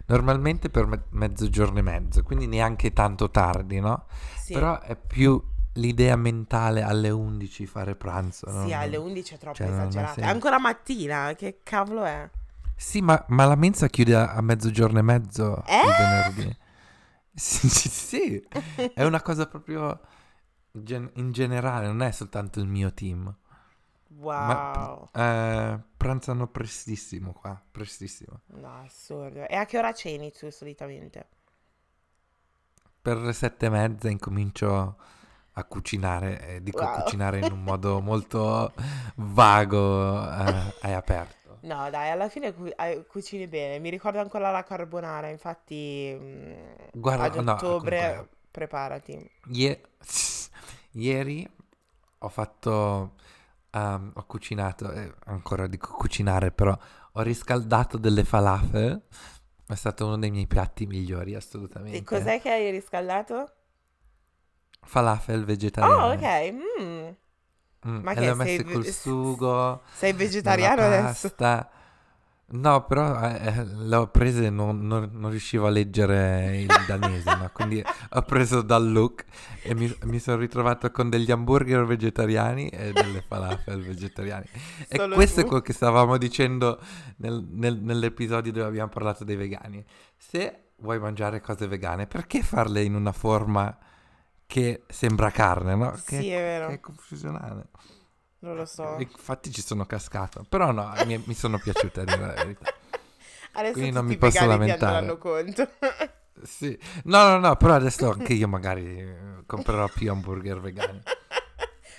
Normalmente per me- mezzogiorno e mezzo, quindi neanche tanto tardi, no? Sì, Però è più l'idea mentale alle 11 fare pranzo. sì, non- alle 11 è troppo cioè, esagerato. È ancora mattina, che cavolo è? Sì, ma, ma la mensa chiude a, a mezzogiorno e mezzo Eh? il venerdì. Sì, sì, sì, è una cosa proprio gen- in generale, non è soltanto il mio team. Wow. Eh, pranzano prestissimo qua, prestissimo. No, assurdo. E a che ora ceni tu solitamente? Per le sette e mezza incomincio a cucinare, e dico Wow. cucinare in un modo molto vago eh, e aperto. No, dai, alla fine cu- eh, cucini bene. Mi ricordo ancora la carbonara, infatti mm, Guarda, ad no, ottobre comunque- preparati. Ie- ieri ho fatto, ehm, ho cucinato, eh, ancora dico cucinare, però ho riscaldato delle falafel. È stato uno dei miei piatti migliori, assolutamente. E cos'è che hai riscaldato? Falafel vegetariane. Oh, ok. mm. Mm, Ma e che sei col sugo, Sei vegetariano adesso? pasta. No, però eh, eh, le ho prese e non, non- non riuscivo a leggere il danese, no? Quindi ho preso dal look e mi, mi sono ritrovato con degli hamburger vegetariani e delle falafel vegetariane. E Solo questo è tu. quello che stavamo dicendo nel- nel- nell'episodio dove abbiamo parlato dei vegani. Se vuoi mangiare cose vegane, perché farle in una forma che sembra carne, no? Che, Sì, è vero. che è confusionale. Non lo so. Infatti ci sono cascato, però no, mi, mi sono piaciute a dire la verità. Adesso quindi non mi posso lamentare. conto. Sì. No, no, no, però adesso anche io magari eh, comprerò più hamburger vegani.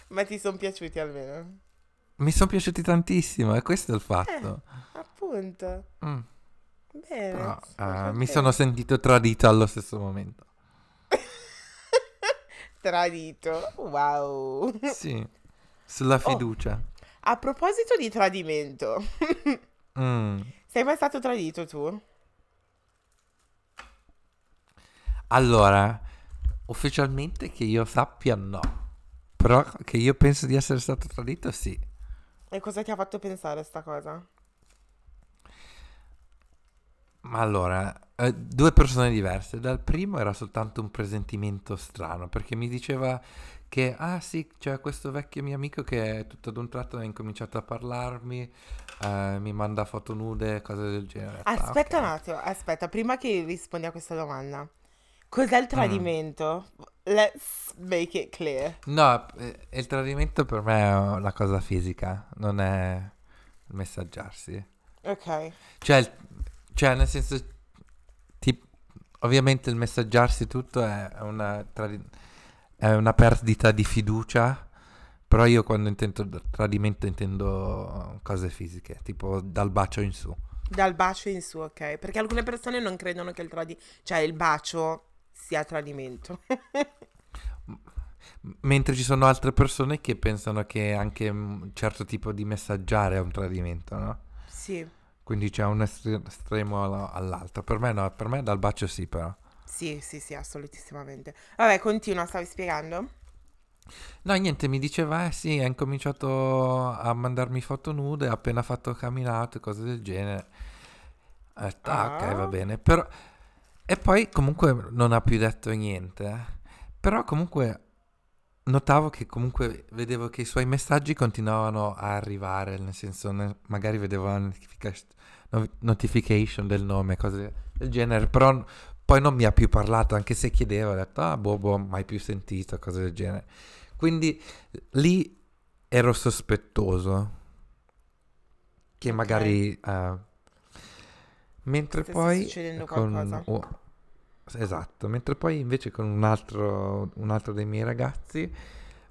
Ma ti sono piaciuti almeno? Mi sono piaciuti tantissimo e questo è il fatto. Appunto. Mm, Bene. però, eh, mi sono sentito tradito allo stesso momento. Tradito. Wow. Sì, sulla Oh. fiducia. A proposito di tradimento, Mm. sei mai stato tradito tu? Allora, ufficialmente che io sappia no, però che io penso di essere stato tradito sì. E cosa ti ha fatto pensare sta cosa? Ma allora, eh, due persone diverse. Dal primo era soltanto un presentimento strano, perché mi diceva che, ah sì, c'è questo vecchio mio amico che tutto ad un tratto ha incominciato a parlarmi, eh, mi manda foto nude, cose del genere. Ah, aspetta okay. un attimo, aspetta, prima che rispondi a questa domanda. Cos'è il mm. tradimento? Mm. Let's make it clear. No, eh, il tradimento per me è la cosa fisica, non è il messaggiarsi. Ok. Cioè, cioè nel senso, ti, ovviamente il messaggiarsi tutto è una, tradi- è una perdita di fiducia, però io quando intendo tradimento intendo cose fisiche, tipo dal bacio in su. Dal bacio in su, ok. Perché alcune persone non credono che il, tradi- cioè il bacio sia tradimento. Mentre ci sono altre persone che pensano che anche un certo tipo di messaggiare è un tradimento, no? Sì. Quindi c'è un estremo all'altro. Per me no, per me dal bacio sì però. Sì, sì, sì, assolutissimamente. Vabbè, continua, stavi spiegando? No, niente, mi diceva, eh sì, ha incominciato a mandarmi foto nude, ha appena fatto camminato e cose del genere. Detto, ah, ok, va ah. bene. Però e poi comunque non ha più detto niente. Eh. Però comunque notavo che comunque vedevo che i suoi messaggi continuavano a arrivare, nel senso ne, magari vedevo la notifica- notification del nome, cose del genere, però poi non mi ha più parlato, anche se chiedevo, ho detto, ah, boh, boh, mai più sentito, cose del genere. Quindi lì ero sospettoso che okay. magari... Uh, mentre Stesse poi... succedendo con, qualcosa. Oh, Esatto, mentre poi invece con un altro, un altro dei miei ragazzi,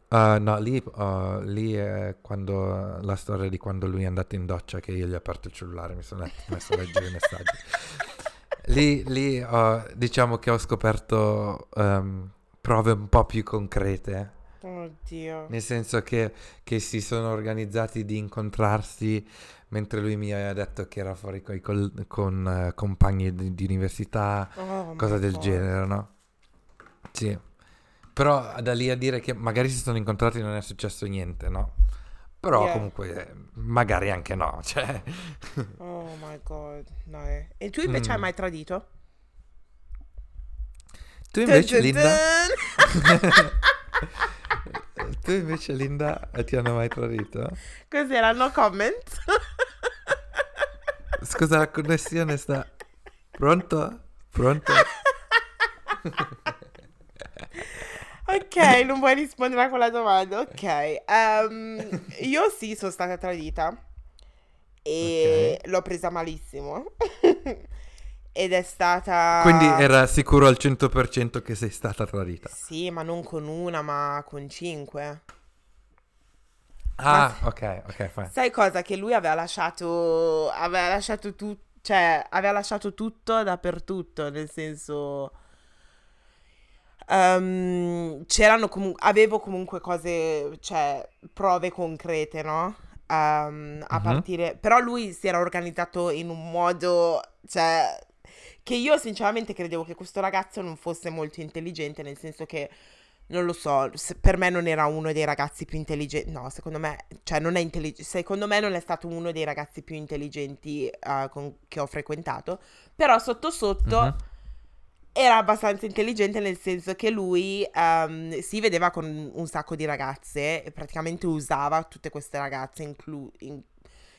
uh, no, lì, uh, lì, è quando la storia di quando lui è andato in doccia che io gli ho aperto il cellulare, mi sono messo a leggere i messaggi. Lì, lì uh, diciamo che ho scoperto um, prove un po' più concrete. Oddio. Nel senso che, che si sono organizzati di incontrarsi mentre lui mi aveva detto che era fuori col, con uh, compagni di, di università, oh, cose del God. genere, no? Sì. Però da lì a dire che magari si sono incontrati non è successo niente, no? Però yeah. comunque magari anche no, cioè... oh my god, no. E tu invece mm. hai mai tradito? Tu invece, dun, Linda... tu invece, Linda, ti hanno mai tradito? Cos'era? No comment? Scusa, la connessione sta... Pronto? Pronto? ok, non vuoi rispondere a quella domanda? Ok. Um, io sì, sono stata tradita. E okay. l'ho presa malissimo. Ed è stata... Quindi era sicuro al 100% che sei stata tradita? Sì, ma non con una, ma con cinque. Ah, ok, ok, fine. Sai cosa? Che lui aveva lasciato, aveva lasciato tutto, cioè, aveva lasciato tutto dappertutto, nel senso... Um, c'erano comunque, avevo comunque cose, cioè, prove concrete, no? Um, a mm-hmm. partire, però lui si era organizzato in un modo, cioè, che io sinceramente credevo che questo ragazzo non fosse molto intelligente, nel senso che non lo so, per me non era uno dei ragazzi più intelligenti, no, secondo me, cioè non è intelligente, secondo me non è stato uno dei ragazzi più intelligenti uh, con, che ho frequentato, però sotto sotto uh-huh. Era abbastanza intelligente nel senso che lui um, si vedeva con un sacco di ragazze e praticamente usava tutte queste ragazze, inclu- in-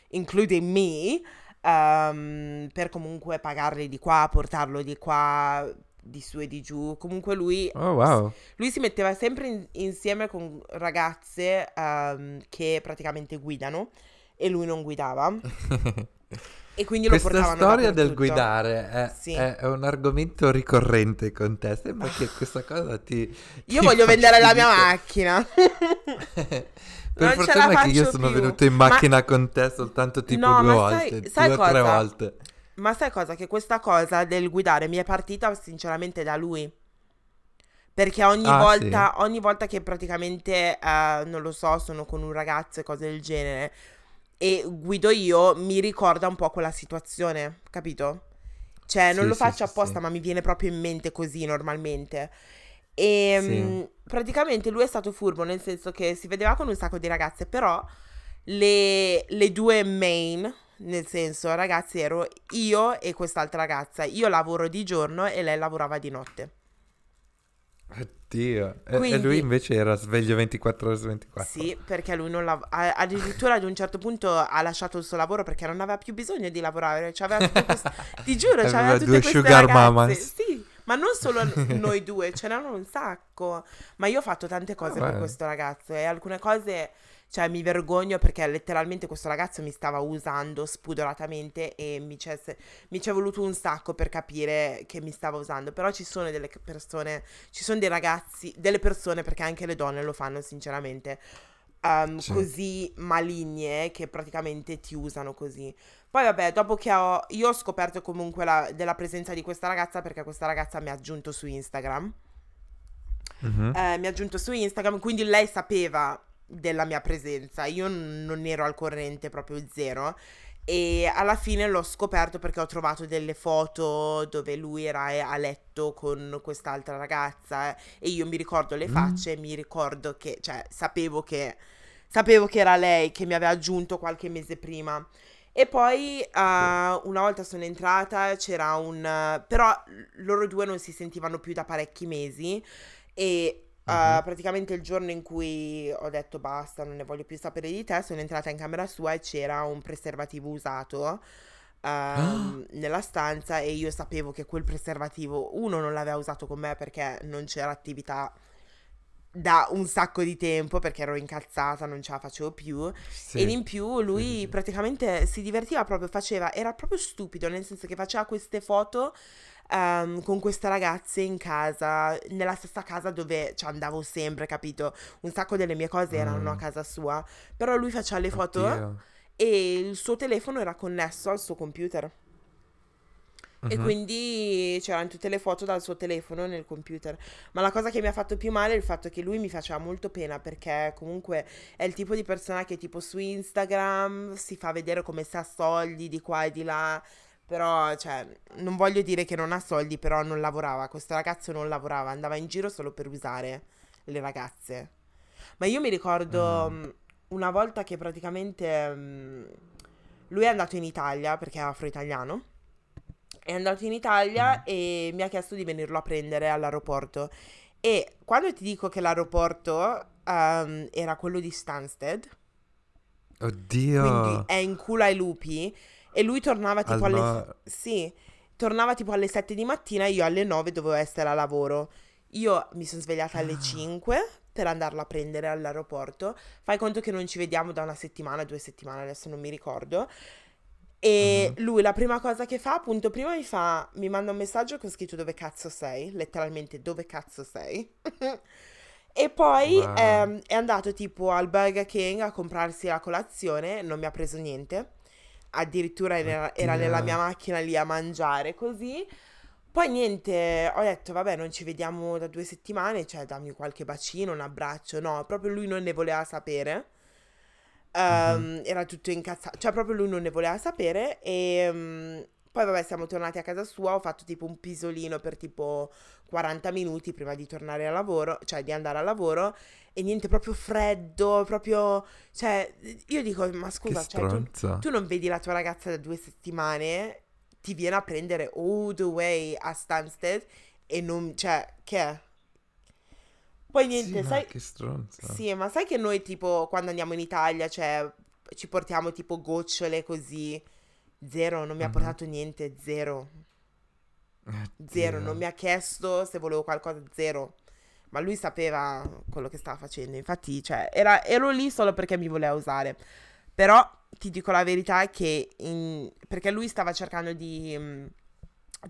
including me, um, per comunque pagarli di qua, portarlo di qua, di su e di giù. Comunque lui, oh, wow. lui si metteva sempre in, insieme con ragazze um, che praticamente guidano e lui non guidava. e quindi lo Questa storia del guidare è, sì. è, un argomento ricorrente con te. Sembra che questa cosa ti... Io ti voglio vendere la mia macchina. Per non fortuna che io sono più. venuto in macchina ma... con te soltanto tipo no, due volte, sai due o tre volte. Ma sai cosa? Che questa cosa del guidare mi è partita sinceramente da lui. Perché ogni, ah, volta, sì. ogni volta che praticamente, uh, non lo so, sono con un ragazzo e cose del genere e guido io, mi ricorda un po' quella situazione, capito? Cioè, non sì, lo faccio sì, apposta, ma mi viene proprio in mente così normalmente. E um, praticamente lui è stato furbo, nel senso che si vedeva con un sacco di ragazze, però le, le due main, nel senso, ragazzi, ero io e quest'altra ragazza. Io lavoro di giorno e lei lavorava di notte. Oddio. E- E, lui invece era sveglio 24 ore su 24. Sì, perché lui non lav- addirittura ad un certo punto ha lasciato il suo lavoro perché non aveva più bisogno di lavorare. Tutte queste... Ti giuro, Aveva tutte due sugar ragazze. mamas. Sì, ma non solo noi due, ce n'erano un sacco. Ma io ho fatto tante cose Ah, per beh. questo ragazzo e alcune cose, cioè, mi vergogno perché letteralmente questo ragazzo mi stava usando spudoratamente e mi c'è, mi c'è voluto un sacco per capire che mi stava usando. Però ci sono delle persone, ci sono dei ragazzi, delle persone, perché anche le donne lo fanno sinceramente, ehm, Sì. così maligne che praticamente ti usano così. Poi vabbè, dopo che ho, io ho scoperto comunque la- della presenza di questa ragazza perché questa ragazza mi ha aggiunto su Instagram. Mhm. Eh, mi ha aggiunto su Instagram, quindi lei sapeva della mia presenza. Io non ero al corrente, proprio zero. E alla fine l'ho scoperto perché ho trovato delle foto dove lui era eh, a letto con quest'altra ragazza eh, e io mi ricordo le Mm. facce, mi ricordo che, cioè, sapevo che, sapevo che era lei che mi aveva aggiunto qualche mese prima. E poi eh, una volta sono entrata, c'era un... però loro due non si sentivano più da parecchi mesi e Mhm. praticamente il giorno in cui ho detto basta, non ne voglio più sapere di te, sono entrata in camera sua e c'era un preservativo usato ehm, nella stanza e io sapevo che quel preservativo, uno, non l'aveva usato con me perché non c'era attività da un sacco di tempo perché ero incazzata, non ce la facevo più. Sì. Ed in più lui praticamente si divertiva proprio, faceva, era proprio stupido, nel senso che faceva queste foto ehm, con queste ragazze in casa, nella stessa casa dove ci andavo sempre, capito? Un sacco delle mie cose erano a Mm. casa sua, però lui faceva le foto Oddio. e il suo telefono era connesso al suo computer. E Mhm. quindi c'erano tutte le foto dal suo telefono nel computer. Ma la cosa che mi ha fatto più male è il fatto che lui mi faceva molto pena perché comunque è il tipo di persona che tipo su Instagram si fa vedere come se ha soldi di qua e di là. Però, cioè, non voglio dire che non ha soldi, però non lavorava. Questo ragazzo non lavorava, andava in giro solo per usare le ragazze. Ma io mi ricordo Mm. mh, una volta che praticamente mh, lui è andato in Italia perché è afro-italiano. È andato in Italia e mi ha chiesto di venirlo a prendere all'aeroporto. E quando ti dico che l'aeroporto ehm, era quello di Stansted, Oddio. quindi è in culo ai lupi, e lui tornava tipo Al alle... no- Sì, tornava tipo alle 7 di mattina e io alle 9 dovevo essere a lavoro. Io mi sono svegliata alle 5 per andarla a prendere all'aeroporto. Fai conto che non ci vediamo da una settimana, due settimane, adesso non mi ricordo. E Mhm. lui la prima cosa che fa, appunto, prima mi fa, mi manda un messaggio con scritto dove cazzo sei, letteralmente dove cazzo sei. E poi Wow. ehm, è andato tipo al Burger King a comprarsi la colazione, non mi ha preso niente. Addirittura era, era nella mia macchina lì a mangiare così. Poi niente, ho detto vabbè non ci vediamo da due settimane, cioè dammi qualche bacino, un abbraccio. No, proprio lui non ne voleva sapere. Ehm, Era tutto incazzato, cioè proprio lui non ne voleva sapere e mm, poi vabbè siamo tornati a casa sua, ho fatto tipo un pisolino per tipo 40 minuti prima di tornare al lavoro, cioè di andare al lavoro e niente, proprio freddo, proprio, cioè io dico ma scusa, cioè, tu, tu non vedi la tua ragazza da due settimane, ti viene a prendere all the way a Stansted e non, cioè, che è? Poi niente, Sì, ma sai, che stronzo. sì, ma sai che noi tipo quando andiamo in Italia, cioè ci portiamo tipo gocciole così, zero, non mi ha Mhm. portato niente, zero, zero, non mi ha chiesto se volevo qualcosa, zero. Ma lui sapeva quello che stava facendo, infatti, cioè, era- ero lì solo perché mi voleva usare. Però ti dico la verità che in- perché lui stava cercando di mm,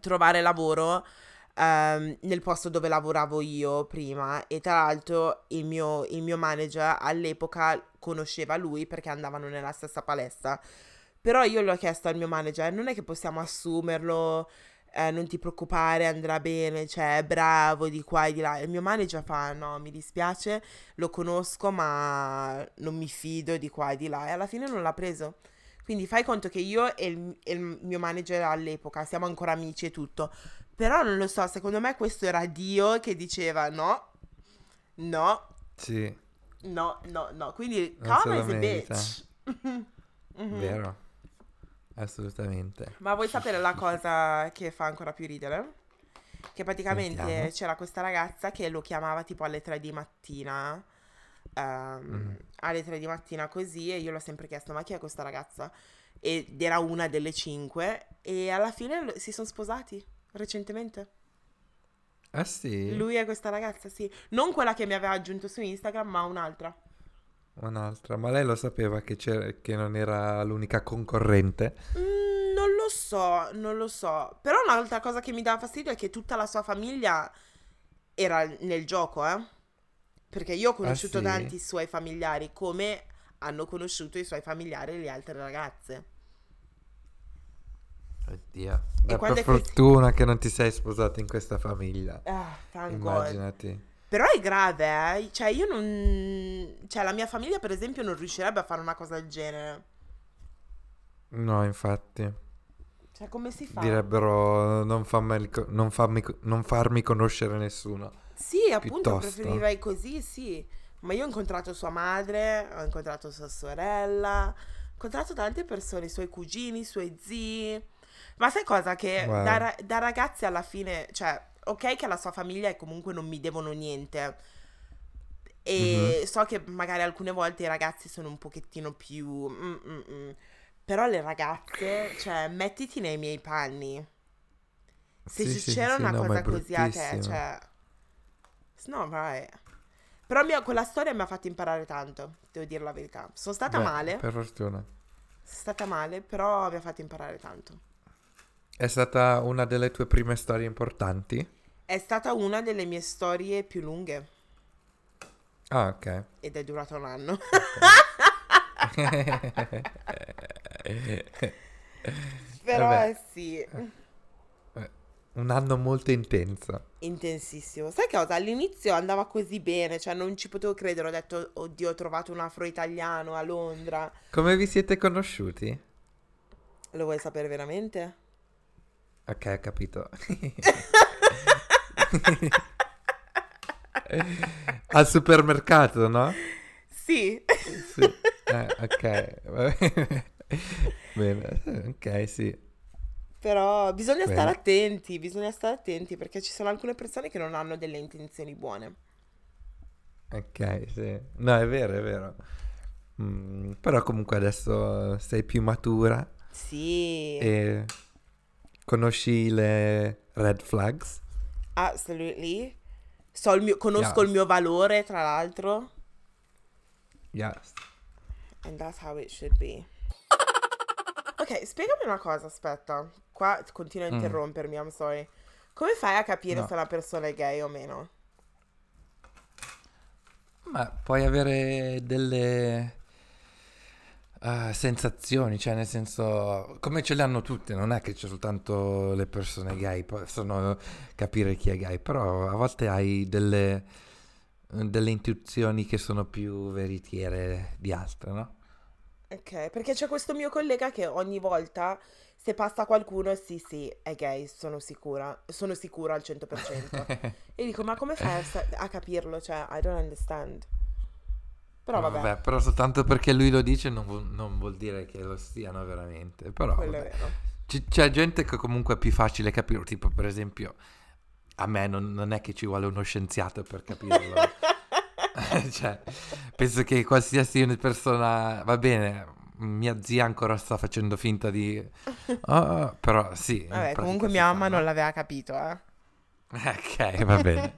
trovare lavoro ehm, nel posto dove lavoravo io prima e tra l'altro il mio, il mio manager all'epoca conosceva lui perché andavano nella stessa palestra. Però io l'ho chiesto al mio manager, non è che possiamo assumerlo, eh, non ti preoccupare, andrà bene, cioè è bravo di qua e di là. Il mio manager fa, no, mi dispiace, lo conosco ma non mi fido di qua e di là e alla fine non l'ha preso. Quindi fai conto che io e il, e il mio manager all'epoca siamo ancora amici e tutto. Però non lo so, secondo me questo era Dio che diceva no, no, Sì. no, no, no. Quindi la is a bitch. Mhm. Vero? Assolutamente. Ma vuoi sapere la cosa che fa ancora più ridere? Che praticamente Sentiamo. c'era questa ragazza che lo chiamava tipo alle 3 di mattina. ehm, Mm. Alle 3 di mattina così e io l'ho sempre chiesto ma chi è questa ragazza? Ed era una delle 5 e alla fine si sono sposati recentemente. Ah sì? Lui e questa ragazza, sì. Non quella che mi aveva aggiunto su Instagram, ma un'altra. Un'altra. Ma lei lo sapeva che, c'era- che non era l'unica concorrente? Mm, non lo so, non lo so. Però un'altra cosa che mi dava fastidio è che tutta la sua famiglia era nel gioco, eh. Perché io ho conosciuto sì? tanti suoi familiari, come hanno conosciuto i suoi familiari e le altre ragazze. Oddio. Beh, per è che- fortuna che non ti sei sposato in questa famiglia. Ah, thank God. Però è grave, eh. Cioè, io non... Cioè, la mia famiglia, per esempio, non riuscirebbe a fare una cosa del genere. No, infatti. Cioè, come si fa? Direbbero non, fammi, non fammi- non farmi conoscere nessuno. Sì, appunto, Piuttosto. preferirei così, sì. Ma io ho incontrato sua madre, ho incontrato sua sorella, ho incontrato tante persone, i suoi cugini, i suoi zii. Ma sai cosa? Che Wow. da, da ragazzi alla fine, cioè, ok che la sua famiglia e comunque non mi devono niente. E Mhm. so che magari alcune volte i ragazzi sono un pochettino più... mm, mm, mm. Però le ragazze, cioè, mettiti nei miei panni. Se Sì, ci sì, c'era sì, una no, cosa così a te, cioè... Not right. Però mia- quella storia mi ha fatto imparare tanto, devo dire la verità. Sono stata Beh, male, Per fortuna. sono stata male, però mi ha fatto imparare tanto. È stata una delle tue prime storie importanti? È stata una delle mie storie più lunghe Ah, ok. ed è durata un anno. Però Vabbè. eh, sì, Un anno molto intenso. intensissimo. Sai cosa? All'inizio andava così bene, cioè non ci potevo credere. Ho detto, oddio, ho trovato un afro-italiano a Londra. Come vi siete conosciuti? Lo vuoi sapere veramente? Ok, ho capito. Al supermercato, no? Sì. Sì. Eh, ok. va bene. Bene, ok, sì. Però bisogna Bene. stare attenti, bisogna stare attenti perché ci sono alcune persone che non hanno delle intenzioni buone. Ok, sì. No, è vero, è vero. Mm, però comunque adesso sei più matura Sì, e conosci le red flags. absolutely. So il mio- conosco Yes. il mio valore, tra l'altro, Yes. and that's how it should be. Ok, spiegami una cosa, aspetta. Qua continua a Mm. interrompermi, I'm sorry. Come fai a capire No. se una persona è gay o meno? Ma puoi avere delle eh, sensazioni, cioè nel senso, come ce le hanno tutte, non è che c'è soltanto le persone gay, possono capire chi è gay, però a volte hai delle, delle intuizioni che sono più veritiere di altre, no? Ok, perché c'è questo mio collega che ogni volta se passa qualcuno, sì, sì, è gay, sono sicura, sono sicura al 100%. e dico, ma come fai a, a capirlo? Cioè, I don't understand. Però vabbè, Vabbè, però soltanto perché lui lo dice non vuol, non vuol dire che lo siano veramente, però. C- c'è gente che comunque è più facile capirlo, tipo per esempio a me non, non è che ci vuole uno scienziato per capirlo. cioè, penso che qualsiasi persona, va bene, mia zia ancora sta facendo finta di... "Ah", però sì. Vabbè, comunque mia mamma no? non l'aveva capito, eh. Ok, va bene.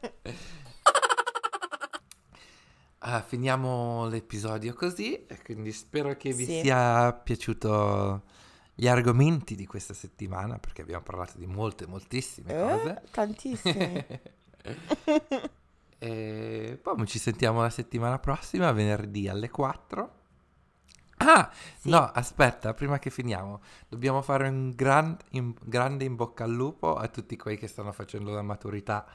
Ah, finiamo l'episodio così, e quindi spero che vi Sì. sia piaciuto gli argomenti di questa settimana, perché abbiamo parlato di molte, moltissime Eh, cose. tantissimi. e poi ci sentiamo la settimana prossima, venerdì alle 4. Ah, Sì. no, aspetta, prima che finiamo, dobbiamo fare un gran- in- grande in bocca al lupo a tutti quelli che stanno facendo la maturità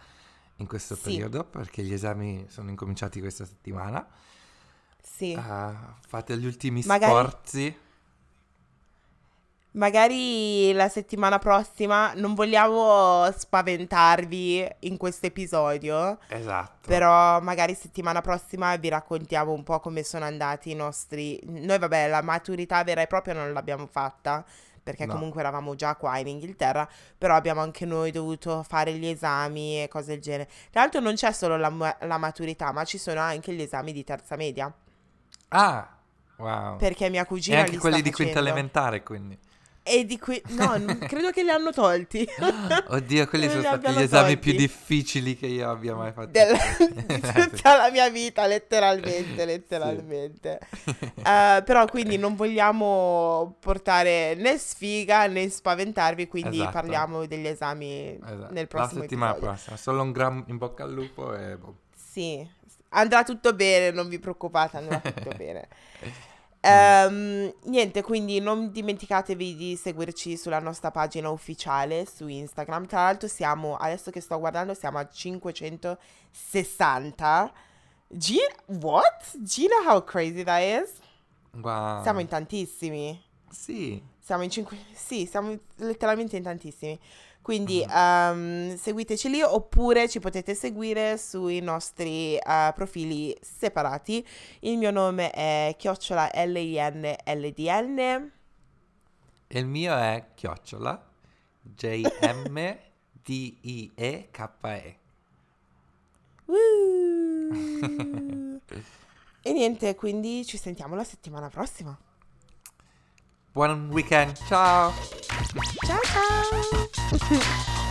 in questo Sì. periodo, perché gli esami sono incominciati questa settimana. Sì. Ah, fate gli ultimi Magari- sforzi. Magari la settimana prossima non vogliamo spaventarvi in questo episodio. Esatto. Però magari settimana prossima vi raccontiamo un po' come sono andati i nostri... Noi vabbè, la maturità vera e propria non l'abbiamo fatta perché no. comunque eravamo già qua in Inghilterra, però abbiamo anche noi dovuto fare gli esami e cose del genere. Tra l'altro non c'è solo la, la maturità, ma ci sono anche gli esami di terza media. Ah, wow. Perché mia cugina... E anche quelli di quinta elementare, quindi. E di qui, no, credo che li hanno tolti. Oddio, quelli sono stati gli esami tolti. più difficili che io abbia mai fatto. Del, di tutta la mia vita, letteralmente, letteralmente. Sì. Uh, però quindi non vogliamo portare né sfiga né spaventarvi, quindi esatto. parliamo degli esami esatto. nel prossimo La settimana episodio. prossima, solo un gran in bocca al lupo e... Boh. Sì, andrà tutto bene, non vi preoccupate, andrà tutto bene. Um, niente, quindi non dimenticatevi di seguirci sulla nostra pagina ufficiale su Instagram. Tra l'altro siamo, adesso che sto guardando, siamo a 560. Gina, what? Gina, how crazy that is? Wow. Siamo in tantissimi. Sì. Siamo in 5... Sì, siamo letteralmente in tantissimi. Quindi um, seguiteci lì oppure ci potete seguire sui nostri uh, profili separati. Il mio nome è chiocciola L-I-N-L-D-N. E il mio è chiocciola J-M-D-I-E-K-E. e niente, quindi ci sentiamo la settimana prossima. Buon weekend, ciao! Ciao ciao!